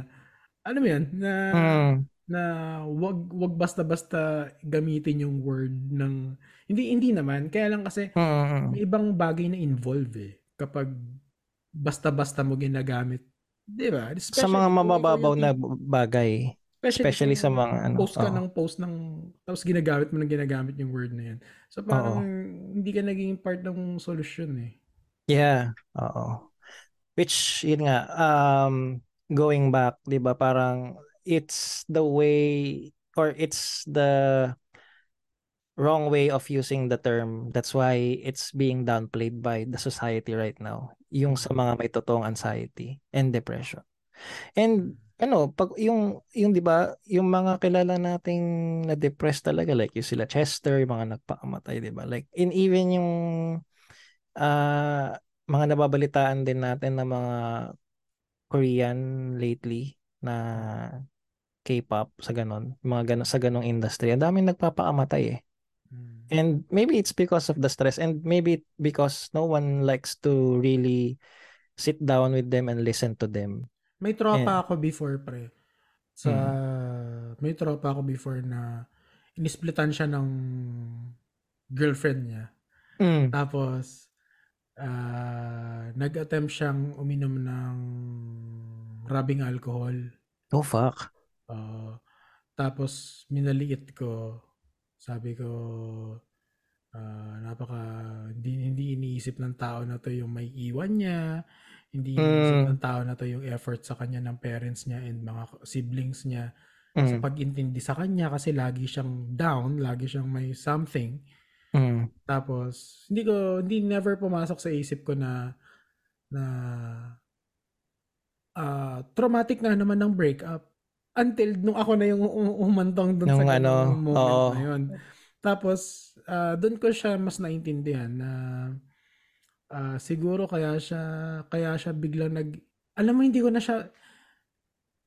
alam mo 'yan na mm. Na wag wag basta-basta gamitin yung word ng hindi hindi naman kaya lang kasi mm. may ibang bagay na involve eh kapag basta-basta mo ginagamit 'di ba? Sa mga mabababaw na bagay. Especially, Especially sa mga ano. Post ka oh. ng post ng tapos ginagamit mo ng ginagamit yung word na yan. So parang Oo. hindi ka naging part ng solution eh. Yeah. Oo. Which yun nga um going back, 'di ba? Parang it's the way or it's the wrong way of using the term. That's why it's being downplayed by the society right now. Yung sa mga may totoong anxiety and depression. And ano, pag yung yung 'di ba, yung mga kilala nating na depressed talaga like yung sila Chester, yung mga nagpakamatay, 'di ba? Like in even yung uh, mga nababalitaan din natin na mga Korean lately na K-pop sa ganon, mga ganon sa ganong industry. Ang daming nagpapakamatay eh. Hmm. And maybe it's because of the stress and maybe because no one likes to really sit down with them and listen to them may tropa yeah. ako before, pre. Sa, mm. may tropa ako before na inisplitan siya ng girlfriend niya. Mm. Tapos, uh, nag-attempt siyang uminom ng rubbing alcohol. Oh, fuck. Uh, tapos, minaliit ko. Sabi ko, uh, napaka, hindi, hindi iniisip ng tao na to yung may iwan niya hindi mm. ng tao na to yung effort sa kanya ng parents niya and mga siblings niya mm. sa pag-intindi sa kanya kasi lagi siyang down, lagi siyang may something. Mm. Tapos hindi ko hindi never pumasok sa isip ko na na uh, traumatic na naman ng breakup until nung ako na yung umantong doon sa ano, moment oo. na yun. Tapos uh, doon ko siya mas naintindihan na uh, siguro kaya siya kaya siya biglang nag alam mo hindi ko na siya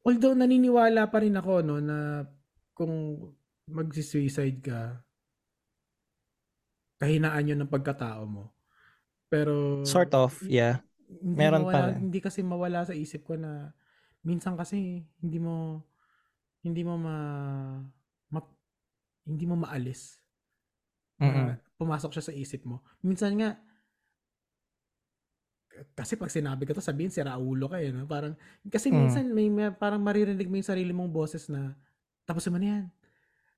although naniniwala pa rin ako no na kung magsi-suicide ka kahinaan yun ng pagkatao mo pero sort of yeah meron mawala, pa hindi kasi mawala sa isip ko na minsan kasi hindi mo hindi mo ma, ma hindi mo maalis mm-hmm. pumasok siya sa isip mo minsan nga kasi pag sinabi ko to sabihin si Raulo ka eh no? parang kasi mm. minsan may, may parang maririnig mo yung sarili mong boses na tapos mo na yan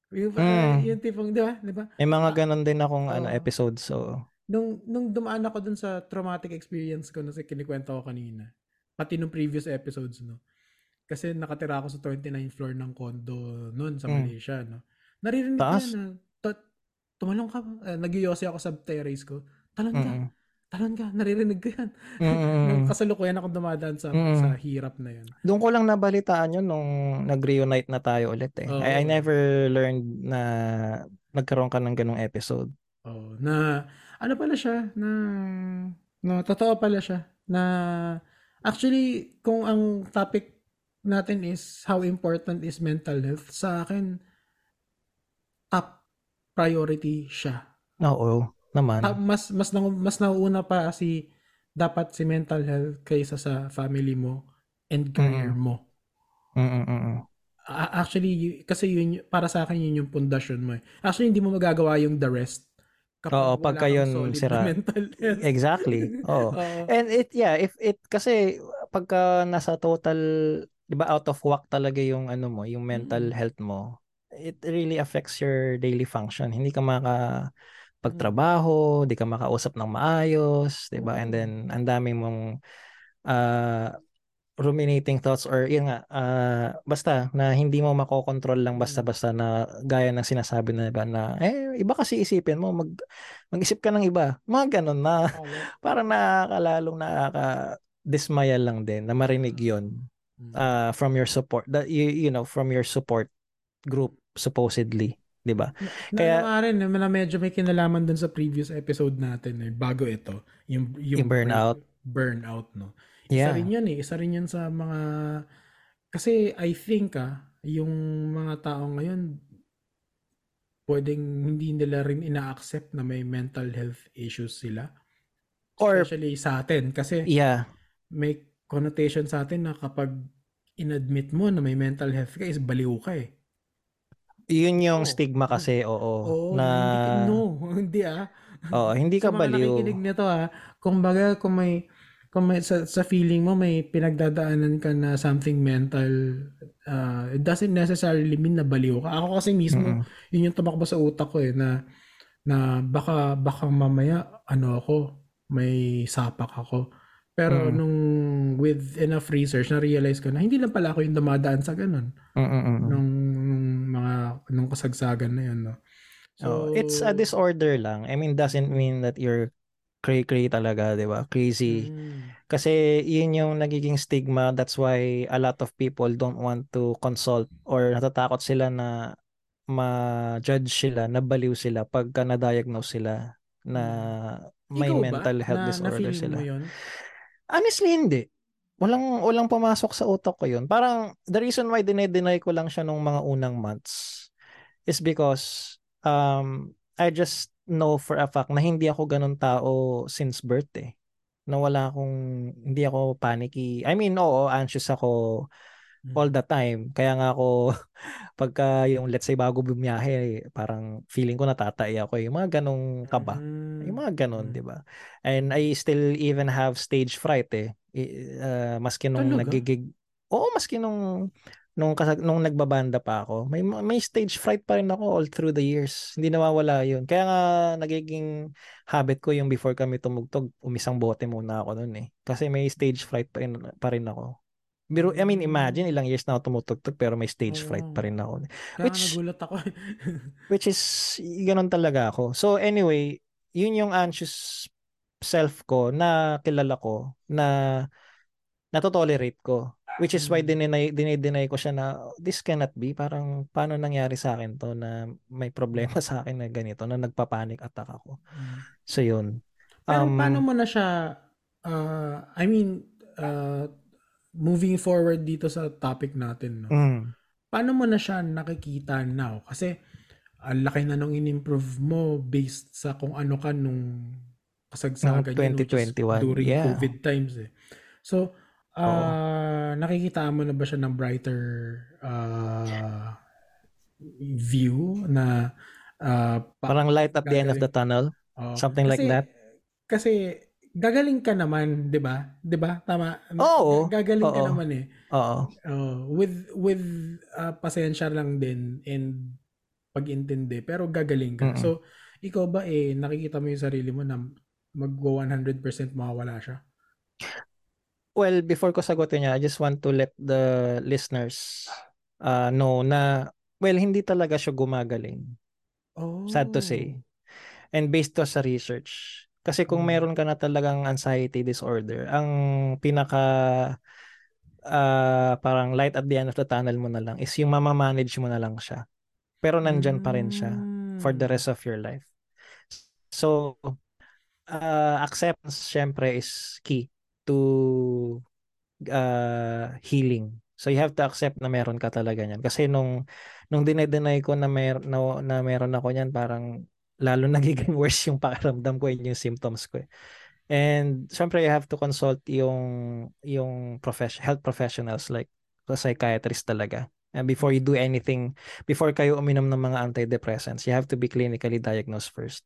yung, mm. yung tipong di ba di ba may mga ganun din akong uh, ano episodes so nung nung dumaan ako dun sa traumatic experience ko na kinikwento ko kanina pati nung previous episodes no kasi nakatira ako sa 29th floor ng condo noon sa mm. Malaysia no naririnig ko na tumalong ka uh, nagyoyosi ako sa terrace ko talon ka mm talon ka, naririnig ko yan. Mm. Kasalukuyan ako dumadaan sa, mm. sa hirap na yun. Doon ko lang nabalitaan yun nung nag-reunite na tayo ulit eh. Oh. I, I never learned na nagkaroon ka ng ganong episode. Oh, na ano pala siya na no, totoo pala siya na actually kung ang topic natin is how important is mental health sa akin top priority siya. Oo naman. Ah, mas mas na, mas nauuna pa si dapat si mental health kaysa sa family mo and career mm. mo. Mm. Actually, kasi yun para sa akin yun yung pundasyon mo. Eh. Actually, hindi mo magagawa yung the rest kapag Oo, pagka yun sira. Mental health. Exactly. Oh. uh, And it yeah, if it kasi pagka nasa total 'di ba out of whack talaga yung ano mo, yung mental mm-hmm. health mo, it really affects your daily function. Hindi ka maka pagtrabaho, di ka makausap ng maayos, 'di ba? And then ang dami mong uh, ruminating thoughts or yun nga uh, basta na hindi mo makokontrol lang basta-basta na gaya ng sinasabi na ba na eh iba kasi isipin mo mag mag-isip ka ng iba mga ganun na para nakakalong nakaka dismaya lang din na marinig yon Mm. Uh, from your support that you you know from your support group supposedly, 'di ba? Na, Kaya- nga rin, na medyo may kinalaman dun sa previous episode natin eh, bago ito, yung, Yung burnout. burnout, no? Isa Yeah. rin yun eh, isa rin yun sa mga, kasi I think ah, yung mga tao ngayon, pwedeng hindi nila rin ina-accept na may mental health issues sila. Or Especially sa atin, kasi yeah, may connotation sa atin na kapag inadmit mo na may mental health ka is baliw ka eh. yun yung Oo. stigma kasi, oo, Oo, na hindi, no, hindi ah. oo, hindi ka sa mga baliw. nakikinig nito ah, kung baga kung may kung may sa, sa feeling mo may pinagdadaanan ka na something mental uh, it doesn't necessarily mean na baliw ka. Ako kasi mismo Mm-mm. yun yung tumakbo sa utak ko eh na na baka baka mamaya ano ako may sapak ako. Pero Mm. nung with enough research na realize ko na hindi lang pala ako yung dumadaan sa ganun Mm-mm. nung, nung mga nung kasagsagan na yun no. Oh, it's a disorder lang. I mean, doesn't mean that you're cray-cray talaga, 'di ba? Crazy. Mm. Kasi yun yung nagiging stigma. That's why a lot of people don't want to consult or natatakot sila na ma-judge sila, na baliw sila pagka na-diagnose sila na may Ikaw ba? mental health na, disorder na-feel sila. mo yun? Honestly, hindi. Walang walang pumasok sa utak ko yun. Parang the reason why dinay-deny ko lang siya nung mga unang months is because um I just know for a fact na hindi ako ganun tao since birth eh. Na wala akong hindi ako panicky. I mean, oo, anxious ako. All the time. Kaya nga ako pagka yung let's say bago bumiyahe, parang feeling ko natatay ako. eh. Yung mga ganong kaba. Mm. Yung mga ganon, Mm. di ba? And I still even have stage fright eh. I- uh, maski nung Talaga? nagigig. Oo, maski nung nung kasag nung nagbabanda pa ako. May may stage fright pa rin ako all through the years. Hindi nawawala 'yun. Kaya nga nagiging habit ko yung before kami tumugtog, umisang bote muna ako noon eh. Kasi may stage fright pa rin, pa rin ako. Biro, I mean, imagine ilang years na ako tumutugtog pero may stage fright Oo. pa rin ako. Which- nagulat ako. Which is, ganun talaga ako. So anyway, yun yung anxious self ko na kilala ko na natotolerate ko. Which is why Mm. dinay, dinay ko siya na this cannot be. Parang paano nangyari sa akin to na may problema sa akin na ganito na nagpa-panic attack ako. Mm. So yun. Pero Um, paano mo na siya, uh, I mean, uh, moving forward dito sa topic natin, no? mm, paano mo na siya nakikita now? Kasi ang laki na nung in-improve mo based sa kung ano ka nung kasagsagan is 2021, during yeah. COVID times eh. So, uh, nakikita mo na ba siya ng brighter uh, view na uh, pa- parang light at the end of the tunnel. oh, something like kasi- that. Kasi gagaling ka naman, 'di ba? 'Di ba? Tama. Oo, Gagaling ka oo. naman eh. Oo. Oh, with with uh, pasensya lang din and pag-intindi pero gagaling ka. Mm-mm. So, ikaw ba eh nakikita mo yung sarili mo na magwa 100% mawawala siya? Well, before ko sagutin niya, I just want to let the listeners uh, know na well, hindi talaga siya gumagaling. Oh. Sad to say. And based to sa research. Kasi kung Mm. meron ka na talagang anxiety disorder, ang pinaka ah, parang light at the end of the tunnel mo na lang is yung mamamanage mo na lang siya. Pero nandyan pa rin siya for the Mm. rest of your life. So, uh, acceptance syempre is key to uh, healing. So you have to accept na meron ka talaga niyan. Kasi nung nung dinay-deny ko na mer na, na meron ako niyan, parang lalo nagiging worse yung pakiramdam ko yun yung symptoms ko. eh. And syempre you have to consult yung yung profession health professionals like psychiatrist talaga. And before you do anything, before kayo uminom ng mga antidepressants, you have to be clinically diagnosed first.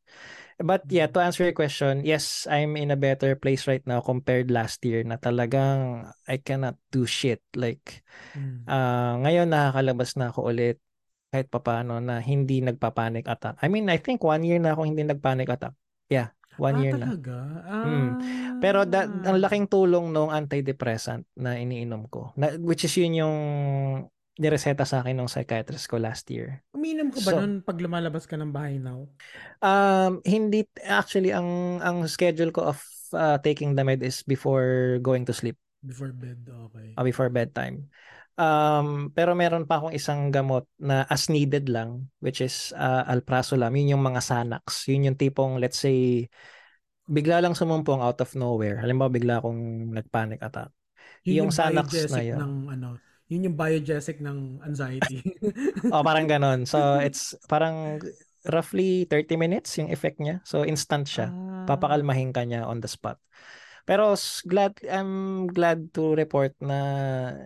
But yeah, to answer your question, yes, I'm in a better place right now compared last year na talagang I cannot do shit. Like, Mm. ah ngayon nakakalabas na ako ulit kahit papaano na hindi nagpa-panic attack. I mean, I think one year na ako hindi nag-panic attack. Yeah, one ah, year na. talaga? Ah. Mm. Pero da, ang laking tulong nung antidepressant na iniinom ko, na, which is yun yung nireseta sa akin ng psychiatrist ko last year. Uminom ka ba So- nun pag lumalabas ka ng bahay now? Um, hindi actually ang ang schedule ko of uh, taking the med is before going to sleep. Before bed, okay. Uh, before bedtime. Um, pero meron pa akong isang gamot na as needed lang, which is uh, alprazolam. Yun yung mga Xanax. Yun yung tipong, let's say, bigla lang sumumpong out of nowhere. Halimbawa, bigla akong nagpanic attack. Yun yung, yung Xanax na yun. ng ano, yun yung biogesic ng anxiety. oh, parang ganon. So, it's parang roughly 30 minutes yung effect niya. So, instant siya. Ah. Papakalmahin ka niya on the spot. Pero glad I'm glad to report na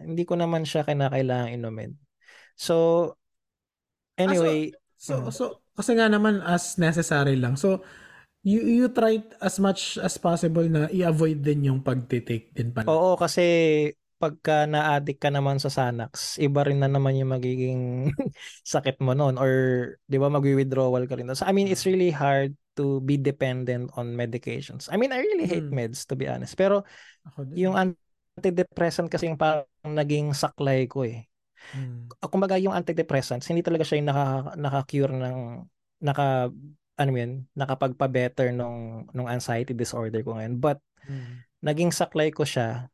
hindi ko naman siya kinakailangang inumin. So anyway, So, Mm. so, kasi nga naman as necessary lang. So, you you try as much as possible na i-avoid din yung pagtitake din pala. oo kasi pagka na-addict ka naman sa Xanax, iba rin na naman yung magiging sakit mo noon or 'di ba magwi-withdrawal ka rin. So I mean, it's really hard to be dependent on medications. I mean, I really hate Mm. meds to be honest. Pero yung antidepressant kasi yung parang naging saklay ko eh. Mm. kumbaga yung antidepressants, hindi talaga siya yung naka, naka-cure ng, naka, ano yun, nakapagpa-better nung, nung anxiety disorder ko ngayon. But, Mm. naging saklay ko siya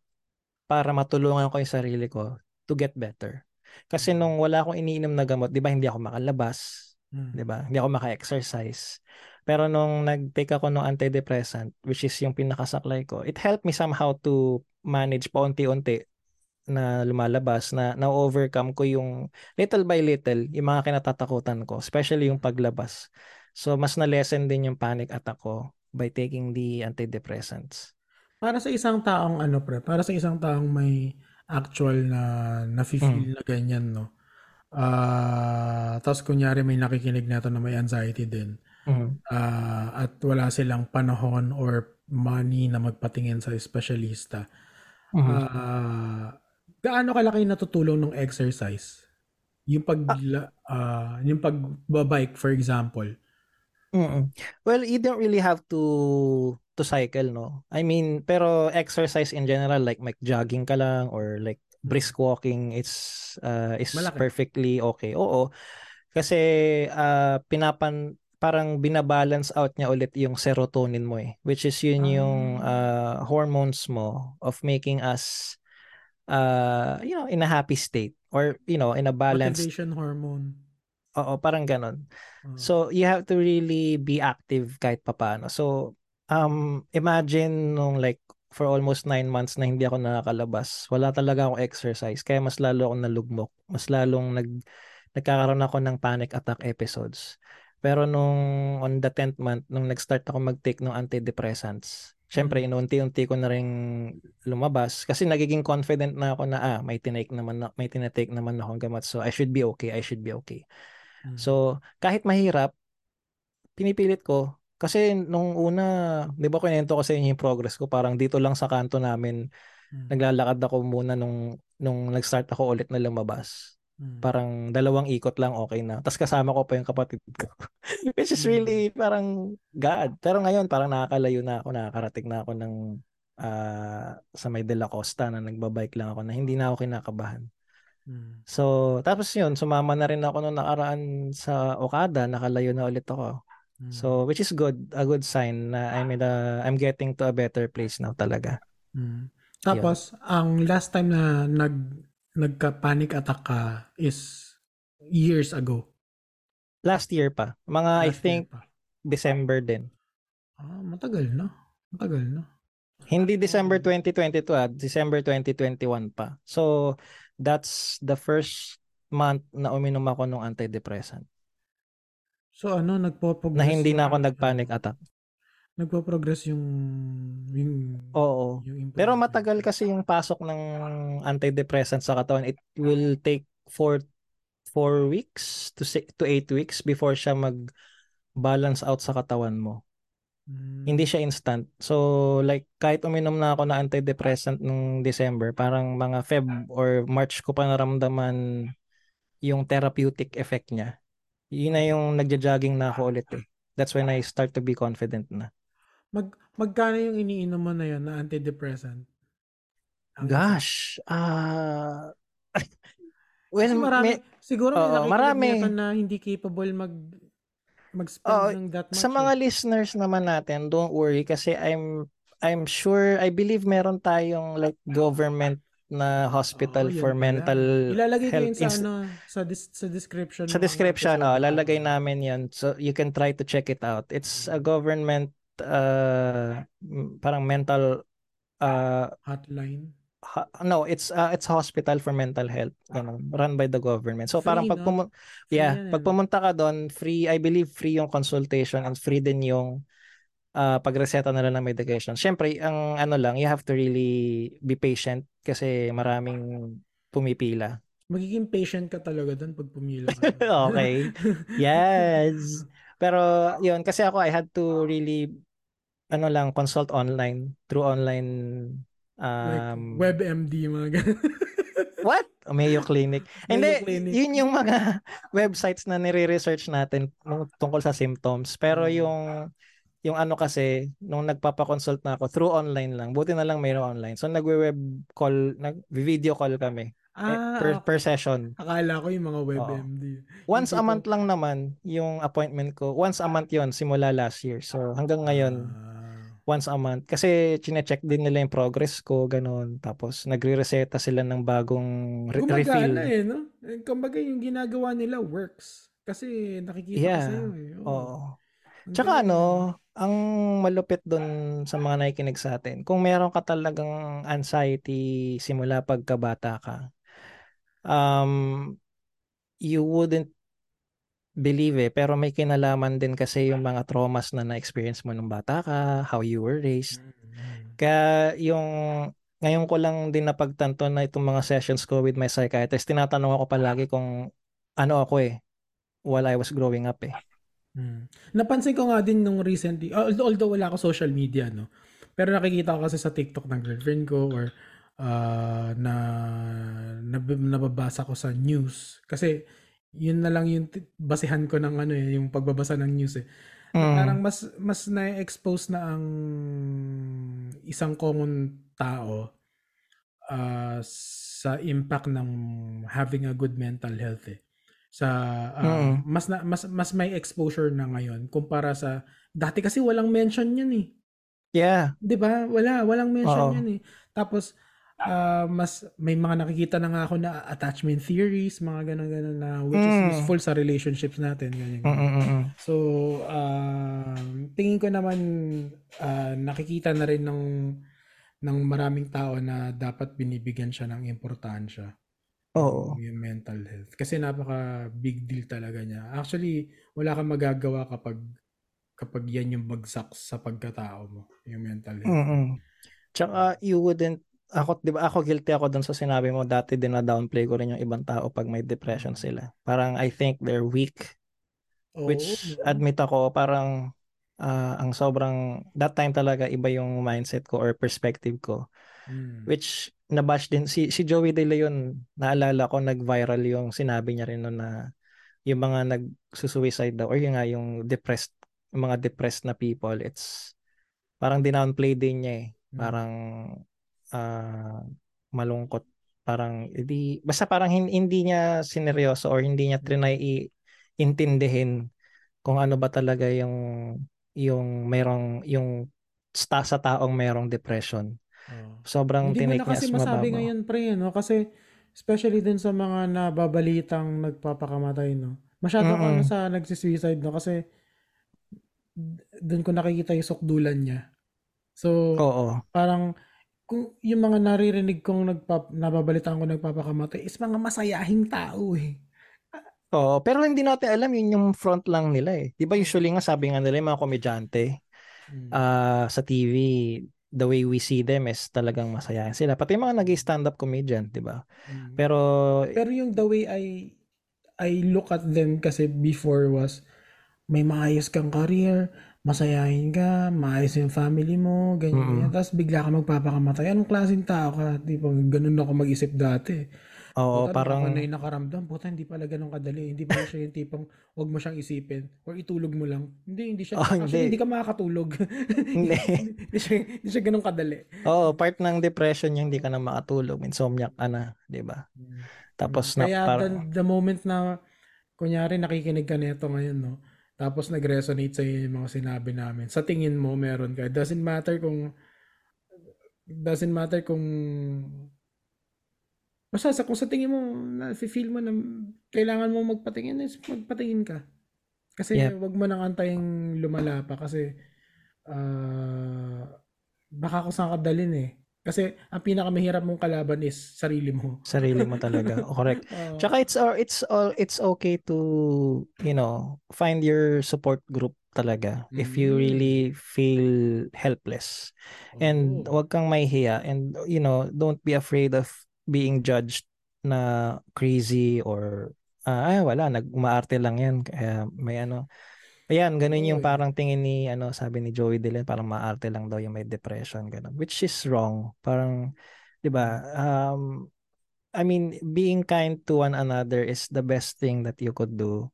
para matulungan ko yung sarili ko to get better. Kasi Mm. nung wala akong iniinom na gamot, di ba, hindi ako makalabas, Mm. di ba? Hindi ako maka-exercise. Pero nung nag-take ako ng antidepressant, which is yung pinakasaklay ko, it helped me somehow to manage paunti-unti na lumalabas na na-overcome ko yung little by little yung mga kinatatakutan ko, especially yung paglabas. So mas na-lessen din yung panic attack ko by taking the antidepressants. Para sa isang taong ano pre, para sa isang taong may actual na nafi-feel na ganyan no. Ah, tapos kunyari may nakikinig na to na may anxiety din. Mhm. Ah, at wala silang panahon or money na magpatingin sa espesyalista. Mhm. Ah, gaano kalaki natutulong ng exercise? Yung pag ah, yung pagbabike for example. Mm-mm. Well, you don't really have to to cycle, no? I mean, pero exercise in general like like jogging ka lang or like brisk walking it's uh, is Malaki. perfectly okay. Oo. Kasi uh, pinapan parang binabalance out niya ulit yung serotonin mo eh, which is yun yung uh, hormones mo of making us uh, you know, in a happy state or you know, in a balanced Motivation hormone. Oo, parang ganon. Ah. So, you have to really be active kahit papaano. So, um, imagine nung like for almost nine months na hindi ako nakakalabas. Wala talaga akong exercise. Kaya mas lalo akong nalugmok. Mas lalong nag, nagkakaroon ako ng panic attack episodes. Pero nung on the 10th month, nung nag-start ako mag-take ng antidepressants, syempre, Mm. inuunti-unti ko na rin lumabas. Kasi nagiging confident na ako na, ah, may tinake naman, na, may tinatake naman akong gamot. So, I should be okay. I should be okay. Mm. So, kahit mahirap, pinipilit ko. Kasi nung una, di ba kinento ko sa inyo yung progress ko, parang dito lang sa kanto namin, Mm. naglalakad ako muna nung, nung nag-start ako ulit na lumabas. Mm. Parang dalawang ikot lang okay na. Tapos kasama ko pa yung kapatid ko. Which is really parang God. Pero ngayon, parang nakakalayo na ako, nakakarating na ako ng ah, sa may De La Costa na nagbabike lang ako na hindi na ako kinakabahan. Mm. So, tapos yun, sumama na rin ako nung nakaraan sa Okada, nakalayo na ulit ako. Mm. So, which is good, a good sign na I'm in a, I'm getting to a better place now talaga. Mm. Tapos, ang last time na nag nagka-panic attack ka is years ago. Last year pa, mga I Last year think. December din. Ah, matagal na. Matagal na. Hindi December 2022 ah, December 2021 pa. So, that's the first month na uminom ako ng antidepressant. So ano, nagpo-progress Na hindi na ako nagpanic attack. Nagpo-progress yung yung Oo. yung. Pero matagal kasi yung pasok ng antidepressant sa katawan. It will take 4 4 weeks to 6 to 8 weeks before siya mag balance out sa katawan mo. Mm. Hindi siya instant. So like kahit uminom na ako na antidepressant nung December, parang mga Feb or March ko pa naramdaman yung therapeutic effect niya. Yun na yung nagja-jogging na ako ulit eh. That's when I start to be confident na. Mag magkano yung iniinom mo na yun na antidepressant? Ang? Gosh, ah well, Kasi marami, may- siguro nakikinig marami. na hindi capable mag mag-spend Oo, ng that much. sa mga eh. listeners naman natin, don't worry kasi I'm I'm sure, I believe meron tayong like government na hospital Oo, for yun pala. mental Ilalagay ko health yun sa ano, sa dis- sa description. sa description, oh, na lalagay namin yan. So you can try to check it out. It's a government uh parang mental uh Hotline. ha- no, it's uh, it's hospital for mental health, ganun, run by the government. So parang Free, pag no? pumu- Free yeah, yan, pag eh. pumunta ka doon, free, I believe free yung consultation and free din yung uh, pagreseta nila ng medication. Syempre, ang ano lang, you have to really be patient kasi maraming pumipila. Magiging patient ka talaga doon pag pumila ka. Okay. Yes. Pero yun, kasi ako I had to really ano lang, consult online through online like um WebMD, mga ganun. What? Mayo Clinic. Hindi, yun yung mga websites na nire-research natin tungkol sa symptoms. Pero Mm. yung yung ano kasi, nung nagpapa-consult na ako, through online lang. Buti na lang mayroon online. So, nagwe-web call, nag-video call kami. eh, ah, per, per session. akala ko yung mga WebMD. Once a month lang naman yung appointment ko. Once a month yon simula last year. So, hanggang ngayon, Ah. Once a month. Kasi chinecheck din nila yung progress ko, ganun. Tapos, nagre-reseta sila ng bagong re- refill. Gumagana eh, no? Eh, Kumbaga yung ginagawa nila works. Kasi nakikita ko Yeah. sa'yo eh. Oo. Oo. Ang Tsaka galing, ano, ang malupit dun sa mga nakikinig sa atin, kung meron ka talagang anxiety simula pagkabata ka, um, you wouldn't believe eh, pero may kinalaman din kasi yung mga traumas na na-experience mo nung bata ka, how you were raised. Mm, Kaya yung ngayon ko lang din napagtanto na itong mga sessions ko with my psychiatrist, tinatanong ako palagi kung ano ako eh, while I was growing up eh. mm. Napansin ko nga din nung recently, although, although wala ako social media, no? Pero nakikita ko kasi sa TikTok ng girlfriend ko or ah, na, nab- nababasa ko sa news. Kasi yun na lang yung basihan ko ng ano eh, yung pagbabasa ng news eh. Mm. Parang mas mas na-expose na ang isang common tao ah, sa impact ng having a good mental health eh. Sa Mm. mas na, mas mas may exposure na ngayon kumpara sa dati kasi walang mention yun eh. Yeah. 'Di ba? Wala, walang mention Oo. yun eh. Tapos ah, mas may mga nakikita na nga ako na attachment theories, mga ganun-ganun na which is Mm. useful sa relationships natin ganyan. ganyan. Mm-mm-mm. So, um, tingin ko naman ah, nakikita na rin ng ng maraming tao na dapat binibigyan siya ng importansya Oo. yung mental health. Kasi napaka big deal talaga niya. Actually, wala kang magagawa kapag kapag yan yung bagsak sa pagkatao mo, yung mental health. Mm-mm. Tsaka you wouldn't ako 'di ba ako guilty ako doon sa sinabi mo dati din na downplay ko rin yung ibang tao pag may depression sila. Parang I think they're weak Oo, which no? admit ako parang ah, ang sobrang that time talaga iba yung mindset ko or perspective ko Mm. which nabash din si si Joey De Leon naalala ko nag-viral yung sinabi niya rin noon na yung mga nagsusuicide daw or yung nga yung depressed yung mga depressed na people it's parang dinownplay din niya eh Mm. parang ah, malungkot parang hindi basta parang hin- hindi niya sineryoso or hindi niya trinay i-intindihin kung ano ba talaga yung yung merong yung sta sa taong merong depression Oo. sobrang Hindi tinake na niya kasi as masabi mababaw ngayon, pre, no? Kasi, especially din sa mga nababalitang nagpapakamatay, no? Masyado Mm-mm. na sa nagsisuicide, no? Kasi, doon ko nakikita yung sukdulan niya. So, oo parang, kung yung mga naririnig kong nagpap, nababalitaan ko nagpapakamatay is mga masayahing tao, eh. Oo, pero hindi natin alam yun yung front lang nila eh. 'Di ba usually nga sabi nga nila yung mga komedyante Mm. ah sa TV, the way we see them is talagang masayahin sila. Pati yung mga nag-stand up comedian, 'di ba? Mm. Pero Pero yung the way I I look at them kasi before was may maayos kang career, masayahin ka, maayos yung family mo, ganyan, ganyan. Tapos bigla ka magpapakamatay. Anong klaseng tao ka? Tipo, ganun ako mag-isip dati. oo, Puta, parang na yung nakaramdam. Puta, hindi pala ganun kadali. Hindi pala siya yung tipong huwag mo siyang isipin or itulog mo lang. Hindi, hindi siya. Oh, actually, hindi. hindi ka makakatulog. Hindi. hindi, siya, hindi siya ganun kadali. Oo, part ng depression yung hindi ka na makatulog, insomniac ka na, 'di ba? Tapos na Kaya the, parang the moment na, kunyari nakikinig ka nito ngayon, no? Tapos nag-resonate sa yung mga sinabi namin. Sa tingin mo, meron ka. It doesn't matter kung doesn't matter kung basta sa kung sa tingin mo na feel mo na kailangan mo magpatingin is magpatingin ka kasi Yep. wag mo nang antayin lumala pa kasi ah baka kung saan ka dalhin eh kasi ang pinakamahirap mong kalaban is sarili mo Sarili mo talaga. O, Correct. Oo. Tsaka it's or it's all it's okay to, you know, find your support group talaga if you Mm. really feel helpless. And Oo. wag kang mahihiya and you know, don't be afraid of being judged na crazy or ah ay, wala nag umaarte lang yan kaya may ano. Ayan, ganun yung parang tingin ni ano sabi ni Joey Delen parang maarte lang daw yung may depression ganun. Which is wrong. Parang 'di ba? Um I mean, being kind to one another is the best thing that you could do,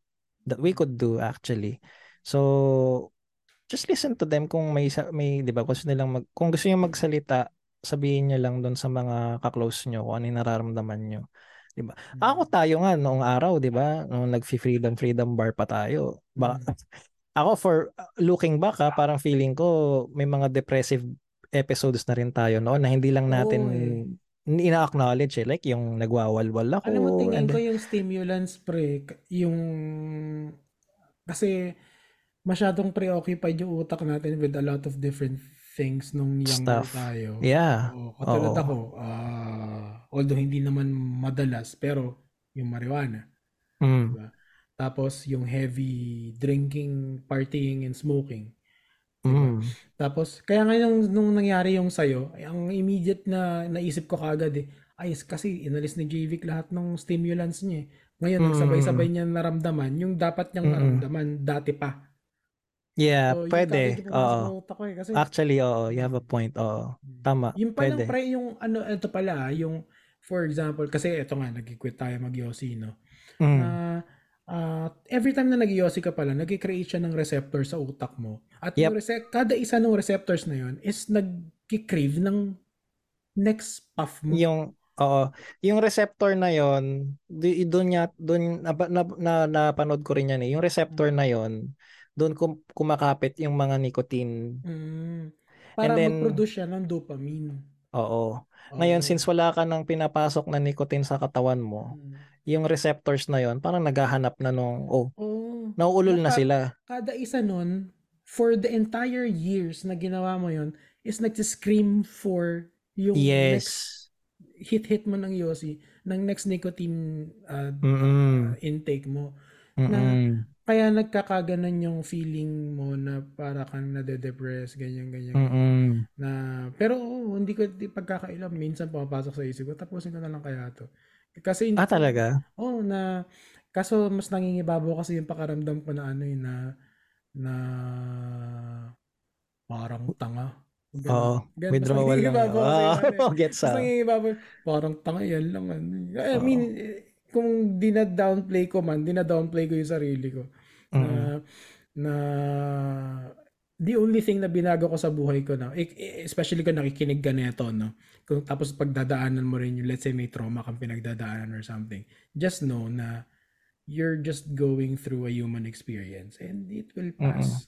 that we could do actually. So, just listen to them kung may, may 'di ba, gusto nilang mag, kung gusto niyo magsalita, sabihin niyo lang doon sa mga ka-close niyo kung ano yung nararamdaman niyo. 'Di ba? Ako tayo nga noong araw, 'di ba, nung nag-freedom freedom bar pa tayo. Ba ako for uh, looking back ha, parang feeling ko may mga depressive episodes na rin tayo noon na hindi lang natin Oo, eh. ina-acknowledge eh. Like yung nagwawalwal ako. Alam mo, tingin and ko yung stimulants pre, yung kasi masyadong preoccupied yung utak natin with a lot of different things nung younger Stuff. tayo. Yeah. Oo, katulad Oo. ako, ah, although hindi naman madalas, pero yung marijuana. Mm. Diba? Tapos yung heavy drinking, partying, and smoking. Mm. Tapos, kaya ngayon nung nangyari yung sayo, ay, ang immediate na naisip ko kagad eh, ay kasi inalis ni JVic lahat ng stimulants niya eh. Ngayon, Mm. nagsabay-sabay niya naramdaman yung dapat niyang Mm. naramdaman dati pa. Yeah, So, yun pwede. pumasok Oo. utak ko eh. Kasi, Actually, oo. You have a point. Oo. Tama. yung pa lang Pwede. pre, yung ano, ito pala, ah, yung, for example, kasi ito nga, nag-quit tayo mag-yossi, no? Mm. Ah, ah, every time na nag-yossi ka pala, nag-create siya ng receptor sa utak mo. At Yep. yung rece- kada isa ng receptors na yun is nag-crave ng next puff mo. Yung Oo. Yung receptor na yon, doon niya doon na, na, na, napanood ko rin yan eh. Yung receptor na yon, doon kum, kumakapit yung mga nicotine. Mm. Para then- mag-produce siya ng dopamine. Oo. Ngayon Oo. since wala ka nang pinapasok na nicotine sa katawan mo, Mm. yung receptors na yon, parang naghahanap na nung oh, Oo. nauulol na Naka- sila. Kada isa nun, for the entire years na ginawa mo yon is nag-scream for yung next Yes. hit-hit mo ng Yossi, ng next nicotine uh, Mm. intake mo. Mm. Kaya nagkakaganan yung feeling mo na para kang nade-depress, ganyan, ganyan. Mm. Na, pero oo, hindi ko di pagkakailan. Minsan pumapasok sa isip ko, tapusin ko na lang kaya to. Kasi, Ah, talaga? Oo, na, kaso mas nangingibabaw kasi yung pakaramdam ko na ano yun, na, na, parang tanga. Ganun. Oo. Ganun, mas Withdrawal lang. yun eh. gets Mas ah. nangingibabaw, parang tanga yan lang. ano. I Oo. mean, eh, kung dina-downplay ko man, dina-downplay ko yung sarili ko. Na, Mm. na, the only thing na binago ko sa buhay ko na, e- e- especially kung nakikinig ka neto, no? Kung tapos pagdadaanan mo rin yung, let's say may trauma kang pinagdadaanan or something, just know na you're just going through a human experience and it will pass.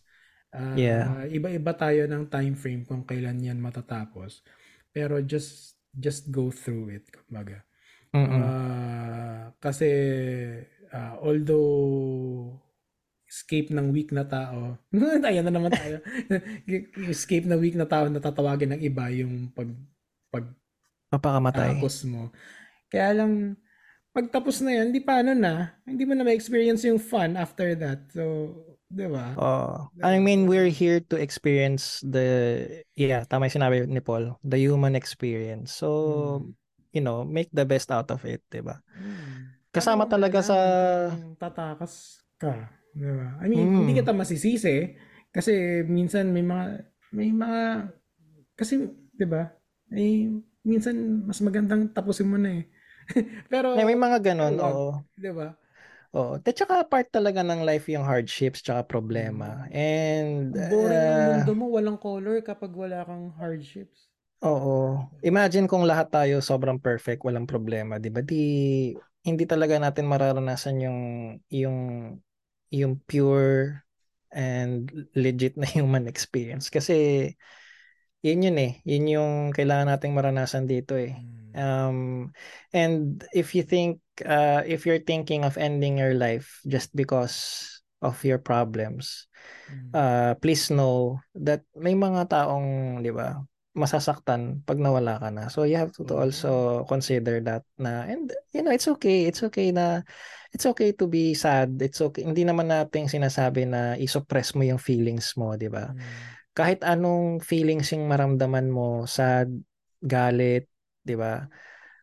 Ah, Yeah. Iba-iba tayo ng time frame kung kailan yan matatapos. Pero just just go through it, kumbaga. Ah, kasi ah, although escape ng weak na tao, ayan na naman tayo. escape na weak na tao na tatawagin ng iba yung pag Papakamatay. pagtapos mo. Kaya lang pagtapos na yan, hindi pa ano na, hindi mo na ma-experience yung fun after that. So, 'di ba? Oh, I mean, we're here to experience the, yeah, tama yung sinabi ni Paul, the human experience. So, Mm. you know, make the best out of it, di ba? Hmm. Kasama Ano, talaga sa, tatakas ka. Di ba? I mean, Mm. hindi kita masisisi kasi minsan may mga may mga kasi 'di ba? Eh, minsan mas magandang tapusin mo na eh. Pero may mga ganon, wag, oo. 'di ba? Oo. At saka part talaga ng life yung hardships tsaka problema. And, Ang boring ng uh, mundo mo, walang color kapag wala kang hardships. Oo. Imagine kung lahat tayo sobrang perfect, walang problema, 'di ba? Di hindi talaga natin mararanasan yung yung yung pure and legit na human experience kasi yun yun eh. Yun yung kailangan nating maranasan dito eh. Mm. Um, and if you think, uh, if you're thinking of ending your life just because of your problems, Mm. uh, please know that may mga taong, di ba, masasaktan pag nawala ka na. So you have to, to also consider that na, and you know, it's okay. It's okay na, it's okay to be sad. It's okay. Hindi naman natin sinasabi na isuppress mo yung feelings mo, di ba? Mm. kahit anong feelings yung maramdaman mo, sad, galit, 'di ba?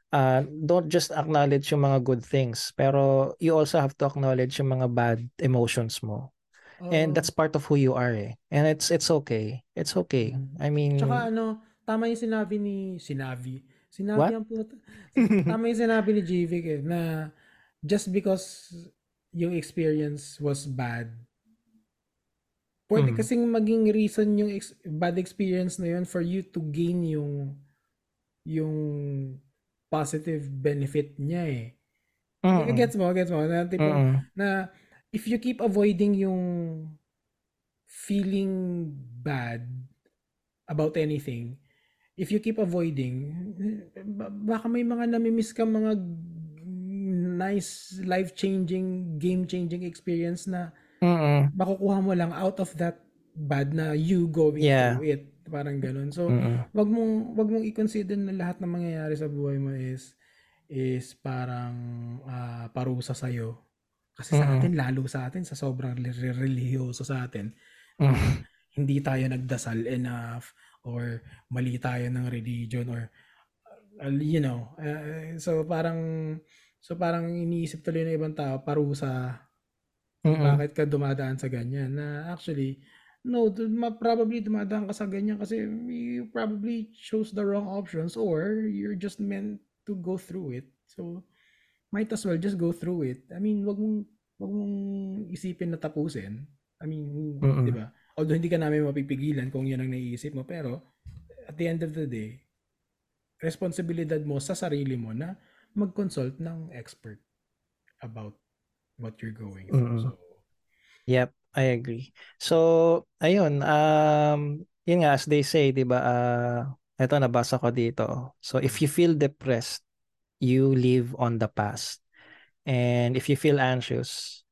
Uh, don't just acknowledge yung mga good things, pero you also have to acknowledge yung mga bad emotions mo. And Oo. that's part of who you are eh. And it's it's okay. It's okay. Mm. I mean, Tsaka ano, tama yung sinabi ni sinabi. Sinabi What? ang puta. tama yung sinabi ni JVic eh, na just because yung experience was bad, pwede Mm. kasing maging reason yung ex- bad experience na yun for you to gain yung yung positive benefit niya eh. mm-mm. Gets mo? Gets mo? Na, tipo, Mm-mm. na if you keep avoiding yung feeling bad about anything, if you keep avoiding, ba- baka may mga namimiss ka mga nice, life-changing, game-changing experience na Mm-mm. makukuha mo lang out of that bad na you going Yeah. through it. Parang ganun. So, Mm-mm. wag mong wag mong i-consider na lahat ng mangyayari sa buhay mo is is parang ah, parusa sa Kasi sa Mm-mm. atin lalo sa atin sa sobrang re- religyoso sa atin, Mm. hindi tayo nagdasal enough or mali tayo ng religion or uh, you know, uh, so parang so parang iniisip tuloy ng ibang tao parusa Mm-mm. bakit ka dumadaan sa ganyan na actually no probably dumadaan ka sa ganyan kasi you probably chose the wrong options or you're just meant to go through it so might as well just go through it I mean wag mong wag mong isipin na tapusin I mean Mm-mm. di ba although hindi ka namin mapipigilan kung yan ang naiisip mo pero at the end of the day responsibilidad mo sa sarili mo na mag-consult ng expert about what you're going through Mm-mm. so Yep, I agree. So, ayun, um, yun nga, as they say, di ba, uh, eto, nabasa ko dito. So, if you feel depressed, you live on the past. And if you feel anxious,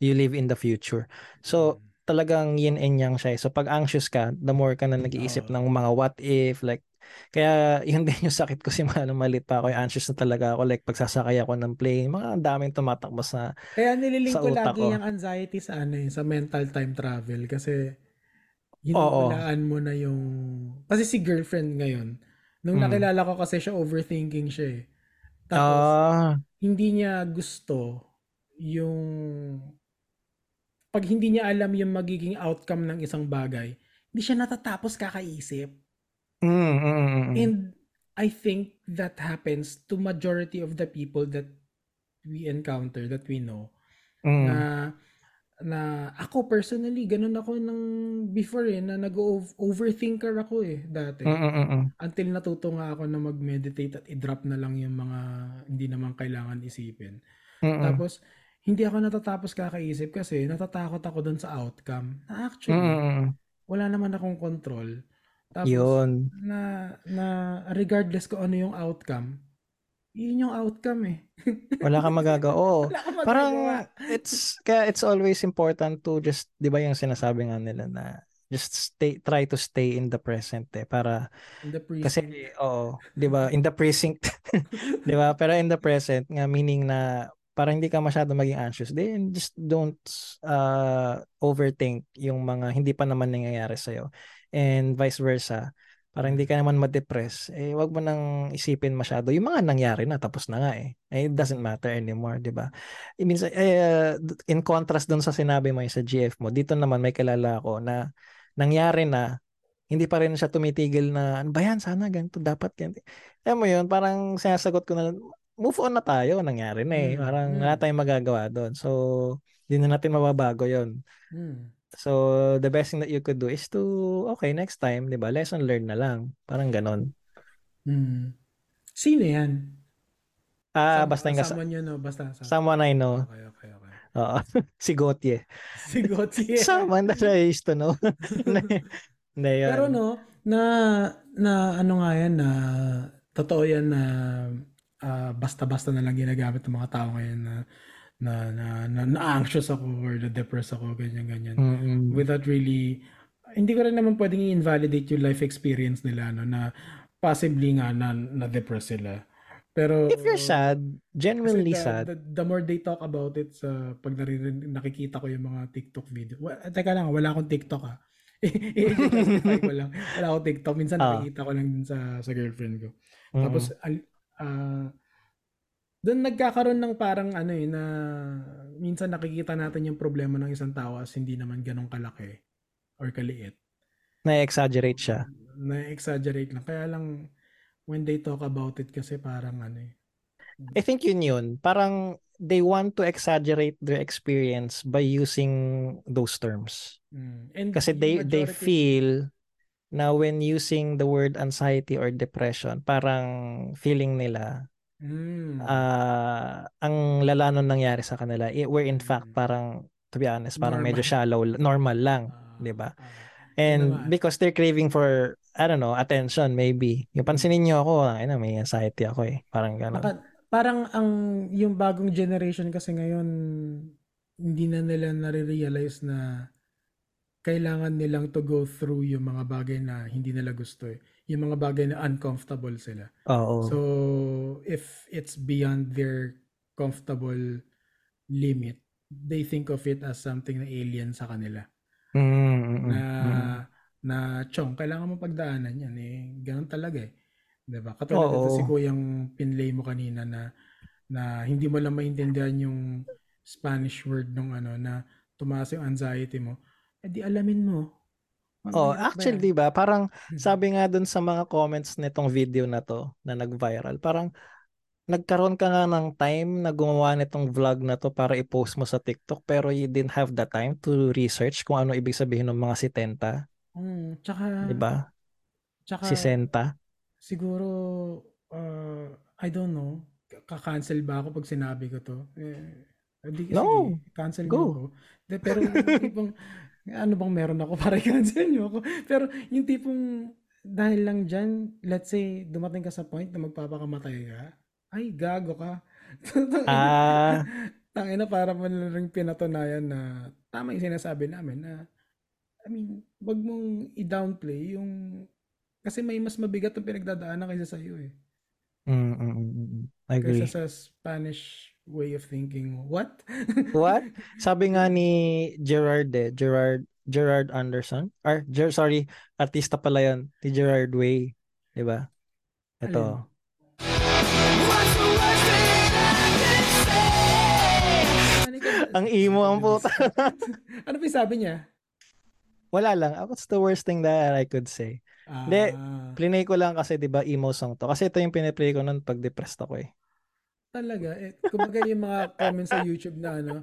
you live in the future. So, talagang yin and yang siya. eh. So, pag anxious ka, the more ka na nag-iisip ng mga what if, like, kaya yun din yung sakit ko simula nung malit pa ako, yung anxious na talaga ako, like, pagsasakay ako ng plane, mga daming tumatakbo sa, Kaya nililink Sa ko lagi ko. yung anxiety sa ano eh, sa mental time travel kasi hinuhulaan mo na yung kasi si girlfriend ngayon nung Mm. nakilala ko kasi siya overthinking siya eh. Tapos ah, hindi niya gusto yung pag hindi niya alam yung magiging outcome ng isang bagay, hindi siya natatapos kakaisip. mm, mm, mm, mm. And I think that happens to majority of the people that we encounter, that we know. Mm. na na ako personally ganun ako ng before eh na nag-overthinker ako eh dati Mm, mm, mm, mm. until natuto nga ako na mag-meditate at i-drop na lang yung mga hindi naman kailangan isipin Mm, mm. tapos hindi ako natatapos kakaisip kasi natatakot ako dun sa outcome na actually mm, mm. wala naman akong control tapos Yun. na na regardless ko ano yung outcome yun yung outcome eh Wala kang magagawa. Oo. wala Parang magagawa. it's kaya it's always important to just 'di ba yung sinasabi nga nila na just stay try to stay in the present eh para in the kasi precinct oo, 'di ba? In the precinct. 'Di ba? Pero in the present nga meaning na para hindi ka masyado maging anxious, then just don't uh, overthink yung mga hindi pa naman nangyayari sa'yo. And vice versa. Para hindi ka naman ma-depress, eh wag mo nang isipin masyado yung mga nangyari na tapos na nga eh. Eh, It doesn't matter anymore, 'di ba? I mean, eh, in contrast dun sa sinabi mo yung sa GF mo, dito naman may kilala ako na nangyari na hindi pa rin siya tumitigil na ano ba yan sana ganito dapat ganito. Alam mo yun, parang sinasagot ko na move on na tayo, nangyari na eh. Mm, Parang mm. wala tayong magagawa doon. So, hindi na natin mababago yon Hmm. So, the best thing that you could do is to, okay, next time, di ba, lesson learned na lang. Parang ganon. Hmm. Sino yan? Ah, Some- basta yung Someone yun, no? Basta. sa- someone I know. Okay, okay, okay. Oo. si Gauthier. Si Gauthier. Someone that I used to know. Hindi, yun. Pero no, na na ano nga yan na totoo yan na uh, basta-basta na lang ginagamit ng mga tao ngayon na na na, na, na anxious ako or na depressed ako ganyan ganyan Mm-mm. without really hindi ko rin naman pwedeng i-invalidate yung life experience nila no na possibly nga na na depressed sila pero If you're sad, genuinely the, sad. The, the more they talk about it sa pag naririn, nakikita ko yung mga TikTok video. Well, teka lang, wala akong TikTok ah. I-justify ko lang. Wala akong TikTok. Minsan Ah. nakikita ko lang din sa, sa girlfriend ko. Mm. Tapos, ah, doon nagkakaroon ng parang ano eh, na minsan nakikita natin yung problema ng isang tao as hindi naman ganong kalaki or kaliit. na-exaggerate siya. Na-exaggerate lang. Kaya lang, when they talk about it kasi parang ano eh. I think yun yun. Parang they want to exaggerate their experience by using those terms. Mm. And Kasi they they majority- feel na when using the word anxiety or depression, parang feeling nila Mm. ah ang lala nung nangyari sa kanila. I- Where in fact Mm. parang to be honest, parang medyo Normal. shallow, normal lang, Ah, 'di ba? ah. And naman. because they're craving for I don't know, attention maybe. Yung pansinin niyo ako, ay na may anxiety ako eh. Parang gano'n. Baka, parang ang yung bagong generation kasi ngayon hindi na nila nare-realize na kailangan nilang to go through yung mga bagay na hindi nila gusto eh. Yung mga bagay na uncomfortable sila. Oo. So if it's beyond their comfortable limit, they think of it as something na alien sa kanila. Mm, mm, mm, na mm. na chong kailangan mo pagdaanan yan eh ganun talaga eh 'di ba katulad Oo. nito si kuyang pinlay mo kanina na na hindi mo lang maintindihan yung Spanish word nung ano na tumaas yung anxiety mo eh di alamin mo Oh, actually? 'di ba? Parang sabi nga dun sa mga comments nitong video na to na nag-viral, parang nagkaroon ka nga ng time na gumawa nitong vlog na to para i-post mo sa TikTok pero you didn't have the time to research kung ano ibig sabihin ng mga sitenta, Mm, tsaka 'di ba? tsaka Sisenta. siguro uh, I don't know ka-cancel ba ako pag sinabi ko to eh di, No. sige, cancel Go. niyo ako De, pero yung tipong ano bang meron ako para i-cancel niyo ako pero yung tipong dahil lang dyan let's say dumating ka sa point na magpapakamatay ka ay gago ka Ah. tangina para mo na rin pinatunayan na tama yung sinasabi namin na I mean, wag mong i-downplay yung kasi may mas mabigat ang pinagdadaanan kaysa sa iyo eh. Mm, mm, mm, mm. I agree. Kaysa sa Spanish way of thinking. What? What? Sabi nga ni Gerard eh, Gerard Gerard Anderson. Or Ger, sorry, artista pala 'yon, ni Gerard Way, 'di ba? Ito. Ano Ang emo ang puta. ano pa yung sabi niya? Wala lang. What's the worst thing that I could say? Hindi. Ah, Plinay ko lang kasi 'di ba emo song to. Kasi ito yung piniplay ko noon pag depressed ako eh. Talaga. Eh, kumbaga yung mga comments sa YouTube na ano,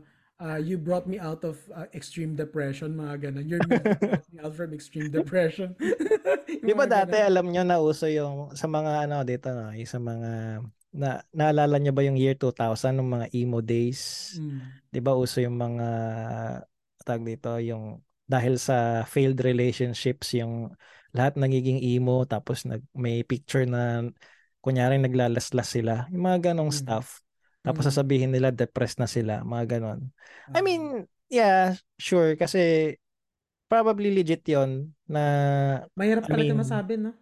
ah, you brought me out of ah, extreme depression, mga ganun. Your music brought me out from extreme depression. Di ba dati ganun. alam nyo na uso yung sa mga ano dito no, yung sa mga na naalala nyo ba yung year 2000 ng mga emo days? Mm. 'Di ba uso yung mga tag dito yung dahil sa failed relationships yung lahat nagiging emo tapos nag may picture na kunyari naglalaslas sila. Yung mga ganong Mhm. stuff. Tapos Mhm. sasabihin nila depressed na sila, mga ganon. I Ah. mean, yeah, sure kasi probably legit 'yon na mahirap I talaga mean, masabi, no?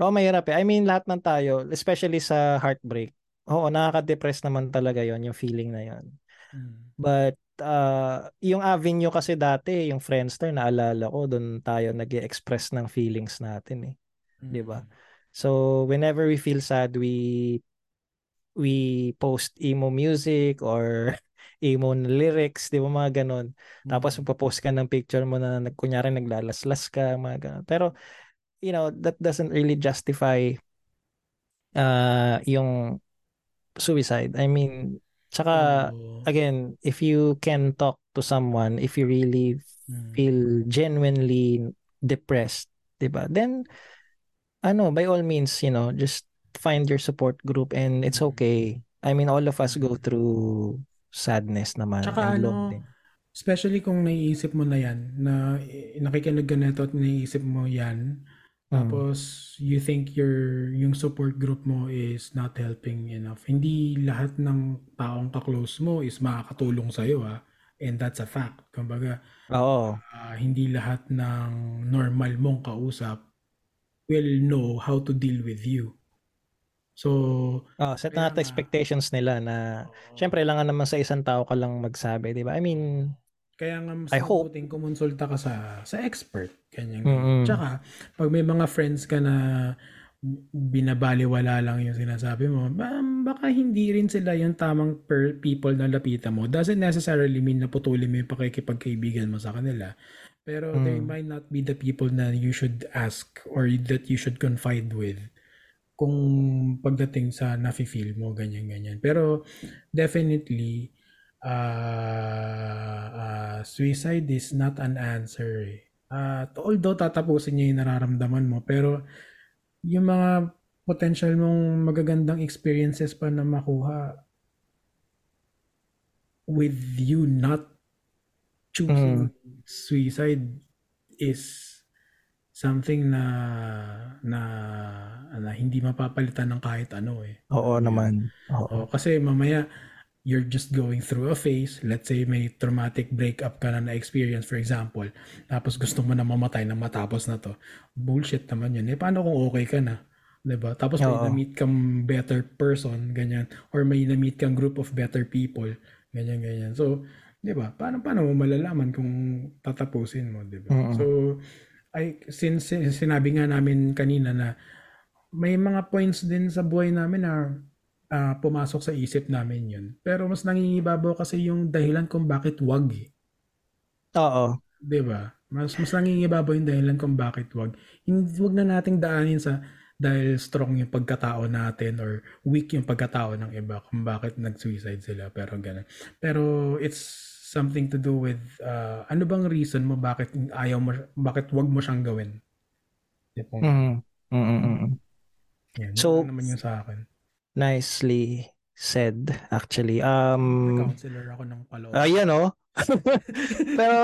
Oo, mahirap eh. I mean, lahat ng tayo, especially sa heartbreak, oo, nakaka-depress naman talaga yon yung feeling na yon Mm. But, uh, yung avenue kasi dati, yung Friendster, naalala ko, doon tayo nag express ng feelings natin eh. Di ba? Mm. So, whenever we feel sad, we we post emo music or emo na lyrics, di ba mga ganon. Tapos Mm. magpo-post ka ng picture mo na kunyari naglalaslas ka, mga ganon. Pero, you know, that doesn't really justify uh, yung suicide. I mean, tsaka, Oo. again, if you can talk to someone, if you really Mm. feel genuinely depressed, 'di ba? Then ano, by all means, you know, just find your support group and it's Mm. okay. I mean, all of us go Mm. through sadness naman Tsaka and ano, lonely. especially kung naiisip mo na yan, na nakikinig ka nito at naiisip mo yan, Tapos you think your yung support group mo is not helping enough. Hindi lahat ng taong ka-close mo is makakatulong sa iyo ha. And that's a fact. Kumbaga, Oo. ah, hindi lahat ng normal mong kausap will know how to deal with you. So, Oh, set na natin expectations nila na syempre lang naman sa isang tao ka lang magsabi, 'di ba? I mean, Kaya nga mas I hope. kumonsulta ka sa sa expert. Ganyan. Mm-mm. Tsaka, pag may mga friends ka na binabaliwala lang yung sinasabi mo, ba- baka hindi rin sila yung tamang per people na lapitan mo. Doesn't necessarily mean na putulin mo yung pakikipagkaibigan mo sa kanila. Pero they Mm. might not be the people na you should ask or that you should confide with kung pagdating sa nafe-feel mo, ganyan-ganyan. Pero definitely, uh, uh, suicide is not an answer. eh. At although tatapusin niya yung nararamdaman mo, pero yung mga potential mong magagandang experiences pa na makuha with you not choosing suicide is something na na na hindi mapapalitan ng kahit ano eh. oo naman. Oo. Oh, kasi mamaya you're just going through a phase. Let's say may traumatic breakup ka na na-experience for example. Tapos gusto mo na mamatay na matapos na to. Bullshit naman yun. Eh paano kung okay ka na? 'Di ba? Tapos may Oo. na-meet kang better person, ganyan. Or may na-meet kang group of better people, ganyan ganyan. So, 'di ba? Paano paano mo malalaman kung tatapusin mo, 'di ba? Mm-mm. So, ay since sin- sinabi nga namin kanina na may mga points din sa buhay namin na ah, pumasok sa isip namin yun. Pero mas nangingibabaw kasi yung dahilan kung bakit wag eh. Oo. 'Di ba? Mas mas nangingibabaw yung dahilan kung bakit wag. Hindi wag na nating daanin sa dahil strong yung pagkatao natin or weak yung pagkatao ng iba kung bakit nag-suicide sila pero ganun. Pero it's something to do with ah, ano bang reason mo bakit ayaw mo bakit wag mo siyang gawin? Di po. Mm. Mm. Yan, So- naman yung sa akin. Nicely said actually. Um counselor ako ng paloob. Ayan oh. Pero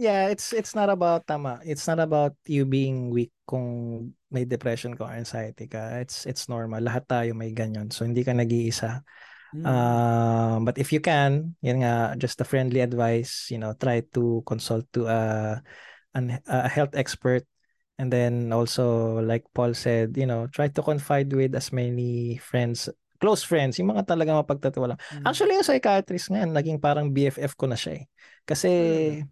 yeah, it's it's not about tama. It's not about you being weak kung may depression ka anxiety ka. It's it's normal. Lahat tayo may ganyan. So hindi ka nag-iisa. Mm. Um, but if you can, yun nga, just a friendly advice, you know, try to consult to a an, a health expert and then also like Paul said, you know, try to confide with as many friends, close friends, yung mga talagang mapagtatiwala. Mm. Actually, yung psychiatrist ngayon, naging parang BFF ko na siya eh. Kasi Talaga?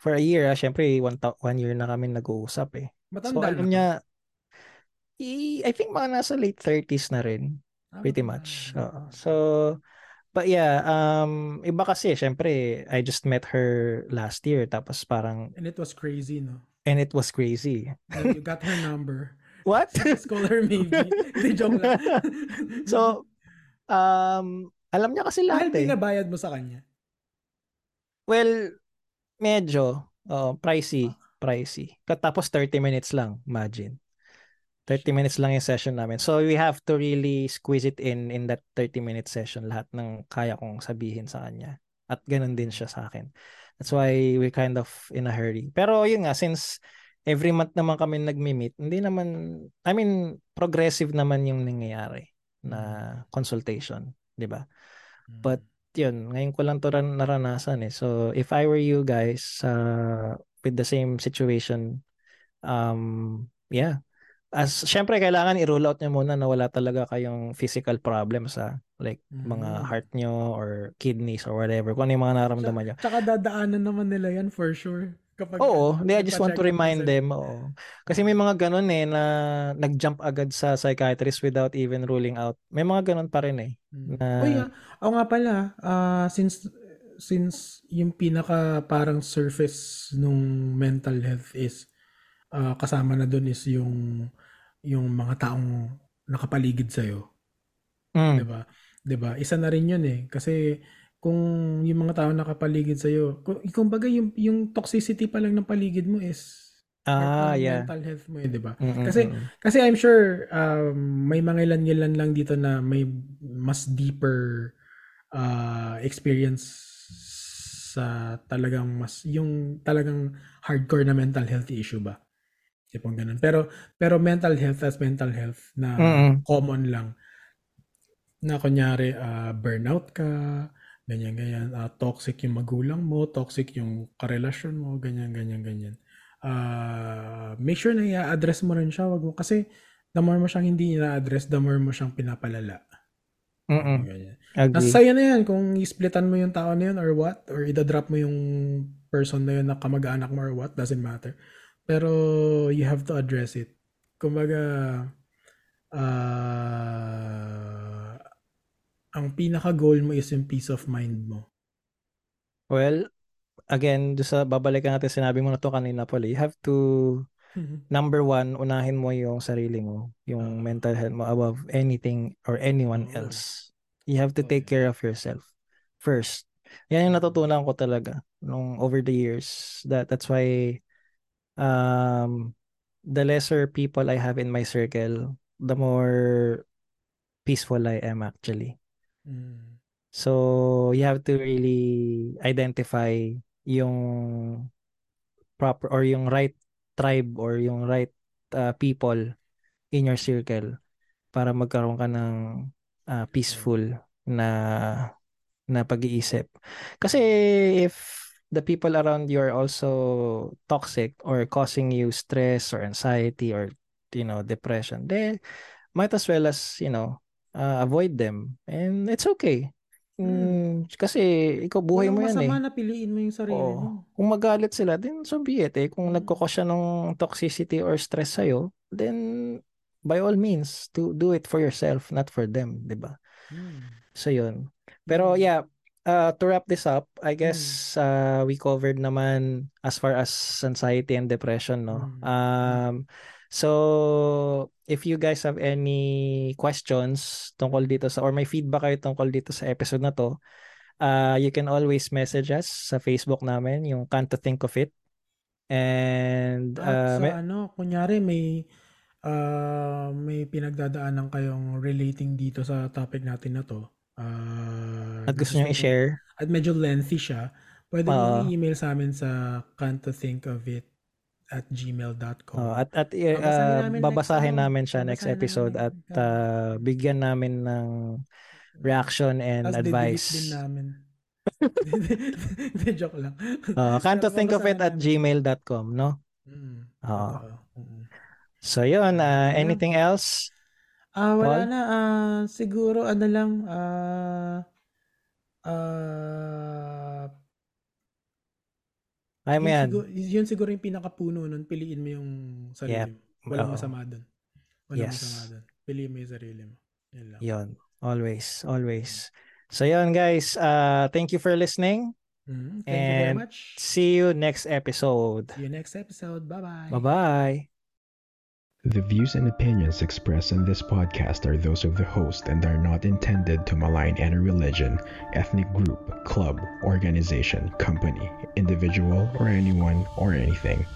for a year, ah, syempre one, ta- one year na kami nag-uusap eh. Matanda So alam niya, i- I think mga nasa late 30s na rin. Ah, Pretty much. Oo. So, but yeah, um, iba kasi, syempre, I just met her last year, tapos parang, And it was crazy, no? and it was crazy. Like, you got her number. What? Her maybe. Hindi, joke lang. so, um, alam niya kasi Dahil lahat eh. pinabayad mo sa kanya. Well, medyo, oh, pricey, pricey. Tapos 30 minutes lang, imagine. 30 minutes lang yung session namin. So we have to really squeeze it in in that 30 minute session lahat ng kaya kong sabihin sa kanya. At ganun din siya sa akin. That's why we're kind of in a hurry. Pero yun nga, since every month naman kami nagmi-meet, hindi naman, I mean, progressive naman yung nangyayari na consultation, di ba? But yun, ngayon ko lang to ran- naranasan eh. So if I were you guys uh, with the same situation, um, yeah. As syempre kailangan i-rule out nyo muna na wala talaga kayong physical problems ha. Like mga Mm. heart nyo or kidneys or whatever. Kung ano yung mga nararamdaman nyo. Tsaka dadaanan naman nila yan for sure. Kapag, Oo, ano, hindi, I just want to remind them. Oo. Kasi may mga ganun eh na nag-jump agad sa psychiatrist without even ruling out. May mga ganun pa rin eh. Mm. Na- Uy, ah, ako nga pala, ah, since since yung pinaka parang surface nung mental health is ah, kasama na doon is yung yung mga taong nakapaligid sa 'di Mm. ba? 'Di ba? Isa na rin 'yun eh kasi kung yung mga taong nakapaligid sa iyo, kung kumbaga yung yung toxicity pa lang ng paligid mo is Ah, yeah. mental health mo eh, 'di ba? Mm-mm, Kasi kasi I'm sure um, may mga ilan-ilan lang dito na may mas deeper uh, experience sa talagang mas yung talagang hardcore na mental health issue ba. Tipong ganun. Pero, pero mental health as mental health na Mm. common lang. Na kunyari, ah, burnout ka, ganyan, ganyan. ah, toxic yung magulang mo, toxic yung karelasyon mo, ganyan, ganyan, ganyan. Ah, make sure na i-address mo rin siya. Wag mo, kasi the more mo siyang hindi i-address, the more mo siyang pinapalala. Mm-mm. Ganyan. Agree. Nasa sa'yo na yan kung i-splitan mo yung tao na yun or what, or idadrop mo yung person na yun na kamag-anak mo or what, doesn't matter. Pero you have to address it. Kumbaga, ah, ang pinaka-goal mo is yung peace of mind mo. Well, again, sa babalikan natin sinabi mo na to kanina Paul, you have to number one, unahin mo yung sarili mo, yung Oo. mental health mo above anything or anyone Oo. else. You have to take care of yourself first. Yan yung natutunan ko talaga nung over the years. That that's why um the lesser people I have in my circle, the more peaceful I am actually. Mm. So you have to really identify yung proper or yung right tribe or yung right uh, people in your circle para magkaroon ka ng uh, peaceful na na pag-iisip. Kasi if the people around you are also toxic or causing you stress or anxiety or you know depression, then might as well as you know uh, avoid them and it's okay. Mm, kasi ikaw buhay mo Walang yan eh. masama na piliin mo yung sarili Oo. mo. Kung magalit sila, then so be it eh. Kung Mm. nagkakos siya ng toxicity or stress sa'yo, then by all means, to do it for yourself, not for them, di ba? Mm. So yun. Pero Mm. yeah, uh, to wrap this up, I guess uh, we covered naman as far as anxiety and depression, no? Mm. Um, so if you guys have any questions tungkol dito sa or may feedback kayo tungkol dito sa episode na to, uh, you can always message us sa Facebook namin, yung Can't to Think of It. And At uh, sa may- ano, kunyari may ah, may pinagdadaanan kayong relating dito sa topic natin na to. Ah, at gusto nyo something- i-share, At medyo lengthy siya. Pwede Oo. mo i-email sa amin sa can't to think of it at gmail.com. Oh, at at uh, Babasahin namin next, babasahin ano, namin siya next babasahin episode namin. at uh, bigyan namin ng reaction and Tapos advice. din namin. Hindi, joke lang. Uh, can't to Pero think of it at gmail.com, no? Mm, totoo. Mm. So yun, uh, anything else? Ah, wala Paul? na. Ah, siguro ano lang, ah, ah, Ay mo yun, yan. siguro, yun siguro yung pinakapuno nun, piliin mo yung sarili Yep. mo. Walang Oo. masama dun. Walang Yes. masama dun. Piliin mo yung sarili mo. Yun lang. Yun. Always, always. So yun guys, uh, thank you for listening. Mm, thank you very And much. See you next episode. See you next episode. Bye-bye. Bye-bye. The views and opinions expressed in this podcast are those of the host and are not intended to malign any religion, ethnic group, club, organization, company, individual, or anyone or anything.